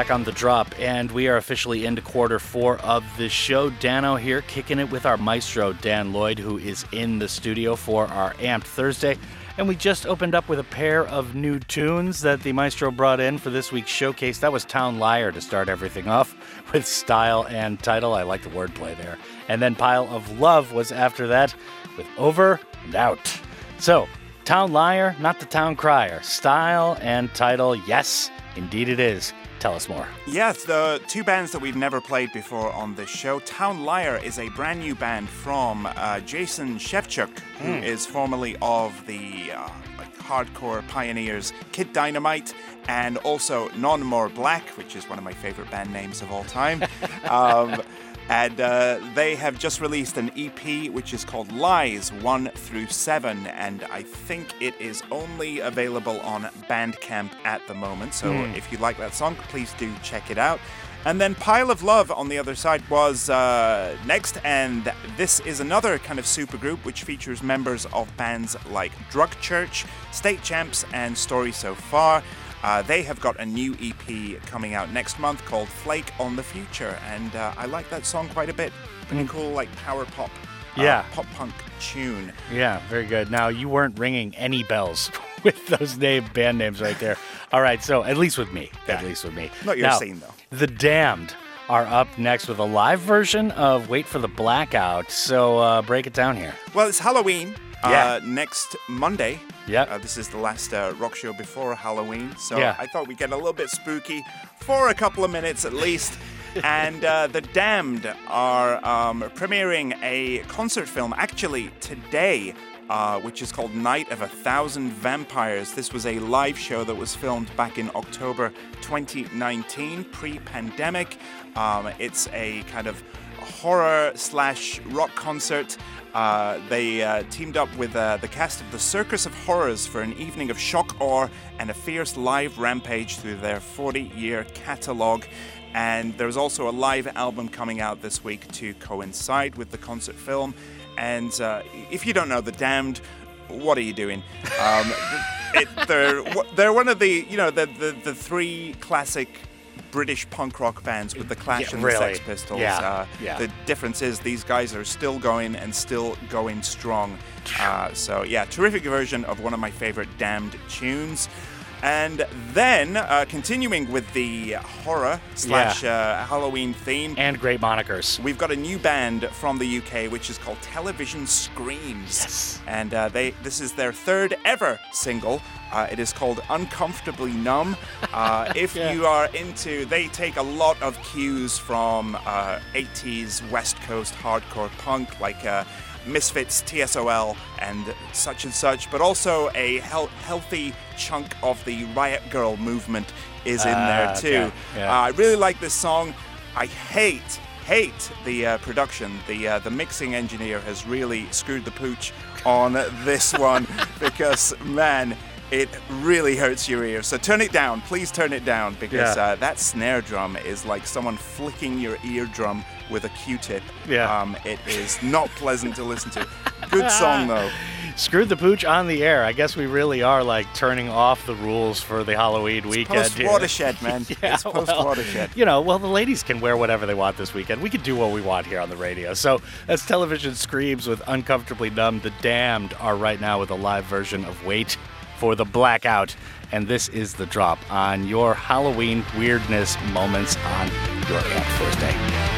Back on the drop, and we are officially into quarter four of the show. Danno here, kicking it with our maestro, Dan Lloyd, who is in the studio for our Amped Thursday. And we just opened up with a pair of new tunes that the maestro brought in for this week's showcase. That was Town Liar to start everything off with style and title. I like the wordplay there. And then Pile of Love was after that with Over and Out. So, Town Liar, not the Town Crier. Style and title, yes, indeed it is. Tell us more. Yes, the two bands that we've never played before on this show. Town Liar is a brand new band from uh, Jason Shevchuk, who Hmm. is formerly of the uh, like hardcore pioneers Kid Dynamite and also None More Black, which is one of my favorite band names of all time. um, and uh, they have just released an EP which is called Lies 1 through 7, and I think it is only available on Bandcamp at the moment. So Hmm. if you like that song, please do check it out. And then Pile of Love on the other side was uh, next, and this is another kind of supergroup which features members of bands like Drug Church, State Champs, and Story So Far. Uh, they have got a new EP coming out next month called Flake on the Future, and uh, I like that song quite a bit. Pretty cool, like power pop, uh, Yeah. pop punk tune. Yeah, very good. Now, you weren't ringing any bells with those name band names right there. All right, so at least with me. At least with me. Not your Now, scene, though. The Damned are up next with a live version of Wait for the Blackout. So uh, break it down here. Well, it's Halloween. Yeah. Uh, next Monday. Yeah. Uh, this is the last uh, rock show before Halloween. So Yeah. I thought we'd get a little bit spooky for a couple of minutes at least. and uh, The Damned are um, premiering a concert film actually today. Uh, which is called Night of a Thousand Vampires. This was a live show that was filmed back in October 2019, pre pandemic. Um, it's a kind of horror slash rock concert. Uh, they uh, teamed up with uh, the cast of the Circus of Horrors for an evening of shock, awe, and a fierce live rampage through their 40 year catalogue. And there's also a live album coming out this week to coincide with the concert film. And uh, if you don't know The Damned, what are you doing? Um, it, they're they're one of the you know the the, the three classic British punk rock bands with the Clash Yeah, and really. the Sex Pistols. Yeah, Uh, yeah. The difference is these guys are still going and still going strong. Uh, so yeah, terrific version of one of my favorite Damned tunes. And then uh, continuing with the horror slash uh, Halloween theme and great monikers, we've got a new band from the UK which is called Television Screams. Yes. And uh, they this is their third ever single. Uh, it is called Uncomfortably Numb. Uh, if Yeah. you are into, they take a lot of cues from uh, 80s West Coast hardcore punk, like uh, Misfits, TSOL, and such and such, but also a hel- healthy chunk of the Riot Grrrl movement is in Ah, there too. okay, yeah. Uh, I really like this song. I hate hate the uh, production. The uh, the mixing engineer has really screwed the pooch on this one because man, it really hurts your ear. So turn it down, please turn it down because Yeah. uh, that snare drum is like someone flicking your eardrum with a Q-tip. Yeah. Um, it is not pleasant to listen to. Good song though. Screwed the pooch on the air. I guess we really are like turning off the rules for the Halloween weekend. Post watershed, man. Yeah, it's post watershed. You know, well, the ladies can wear whatever they want this weekend. We can do what we want here on the radio. So as Television Screams with Uncomfortably Numb. The Damned are right now with a live version of Wait for the Blackout. And this is the drop on your Halloween weirdness moments on your Amp Thursday.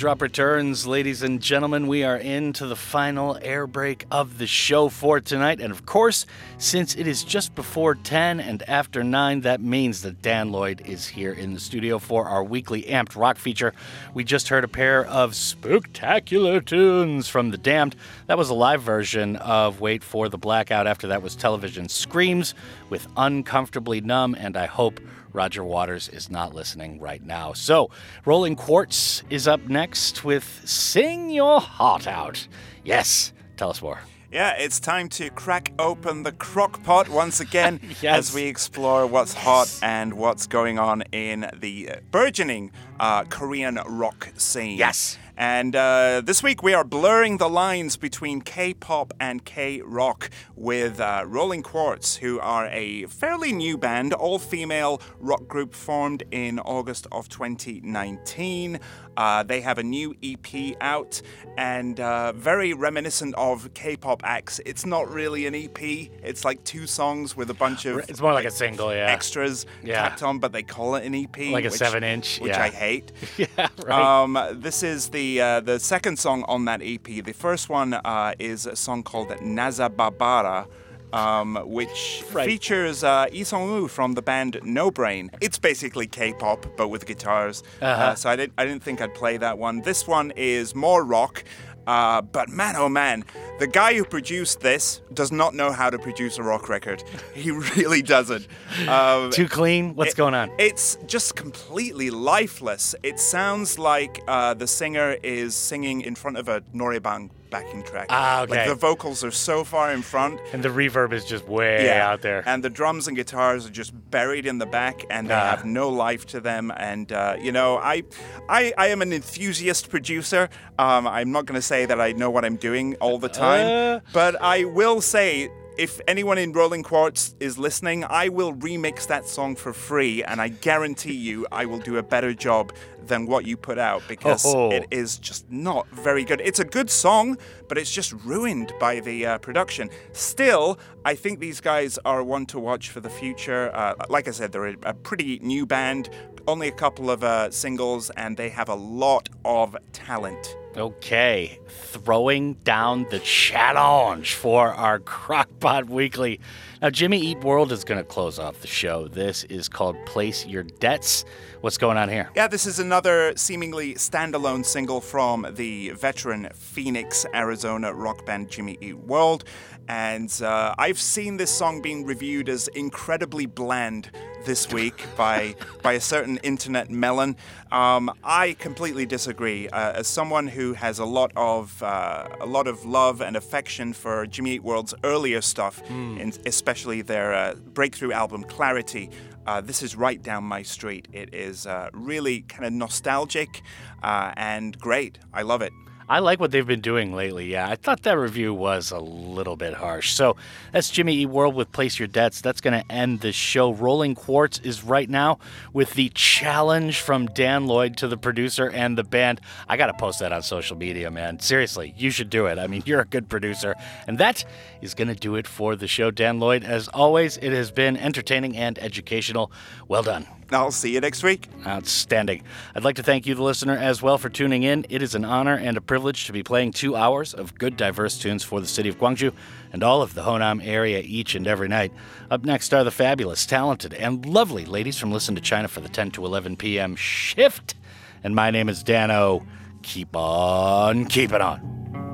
Drop returns, ladies and gentlemen. We are into the final air break of the show for tonight. And of course, since it is just before 10 and after 9, that means that Dan Lloyd is here in the studio for our weekly amped rock feature. We just heard a pair of spectacular tunes from The Damned. That was a live version of Wait for the Blackout. After that was Television Screams with Uncomfortably Numb, and I hope Roger Waters is not listening right now. So, Rolling Quartz is up next with Sing Your Heart Out. Yes, tell us more. Yeah, it's time to crack open the crock pot once again Yes. as we explore what's hot and what's going on in the burgeoning uh, Korean rock scene. Yes. And uh, this week we are blurring the lines between K pop and K rock with uh, Rolling Quartz, who are a fairly new band, all female rock group formed in August of 2019. Uh, they have a new EP out and uh, very reminiscent of K pop acts. It's not really an EP, it's like two songs with a bunch of It's more like a single, yeah. extras Yeah. tacked on, but they call it an EP. Like a which- seven inch, Which yeah. I hate. yeah, right. Um, this is the uh, the second song on that EP. The first one uh, is a song called Naza Babara. Um, which Right. features uh, Lee Sung-woo from the band No Brain. It's basically K-pop, but with guitars. Uh-huh. Uh, so I didn't, I didn't think I'd play that one. This one is more rock. Uh, but man, oh man, the guy who produced this does not know how to produce a rock record. He really doesn't. Um, Too clean? What's it- going on? It's just completely lifeless. It sounds like uh, the singer is singing in front of a noraebang backing track. Ah, okay. Like the vocals are so far in front. And the reverb is just way out there. And the drums and guitars are just buried in the back, and they Ah. have no life to them. And uh, you know, I, I, I am an enthusiast producer. Um, I'm not going to say that I know what I'm doing all the time, Uh. but I will say. If anyone in Rolling Quartz is listening, I will remix that song for free, and I guarantee you I will do a better job than what you put out because Oh. it is just not very good. It's a good song, but it's just ruined by the uh, production. Still, I think these guys are one to watch for the future. Uh, like I said, they're a, a pretty new band, only a couple of uh, singles, and they have a lot of talent. Okay, throwing down the challenge for our Crockpot Weekly. Now, Jimmy Eat World is going to close off the show. This is called Place Your Debts. What's going on here? Yeah, this is another seemingly standalone single from the veteran Phoenix, Arizona rock band Jimmy Eat World. And uh, I've seen this song being reviewed as incredibly bland this week by by a certain internet melon. Um, I completely disagree. Uh, as someone who has a lot of uh, a lot of love and affection for Jimmy Eat World's earlier stuff, and especially their uh, breakthrough album Clarity, uh, this is right down my street. It is uh, really kind of nostalgic uh, and great. I love it. I like what they've been doing lately. Yeah, I thought that review was a little bit harsh. So that's Jimmy E. World with Place Your Debts. That's going to end the show. Rolling Quartz is right now with the challenge from Dan Lloyd to the producer and the band. I got to post that on social media, man. Seriously, you should do it. I mean, you're a good producer. And that is going to do it for the show. Dan Lloyd, as always, it has been entertaining and educational. Well done. I'll see you next week. Outstanding. I'd like to thank you, the listener, as well for tuning in. It is an honor and a privilege to be playing two hours of good, diverse tunes for the city of Gwangju and all of the Honam area each and every night. Up next are the fabulous, talented, and lovely ladies from Listen to China for the 10 to 11 p.m. shift. And my name is Danno. Keep on keeping on.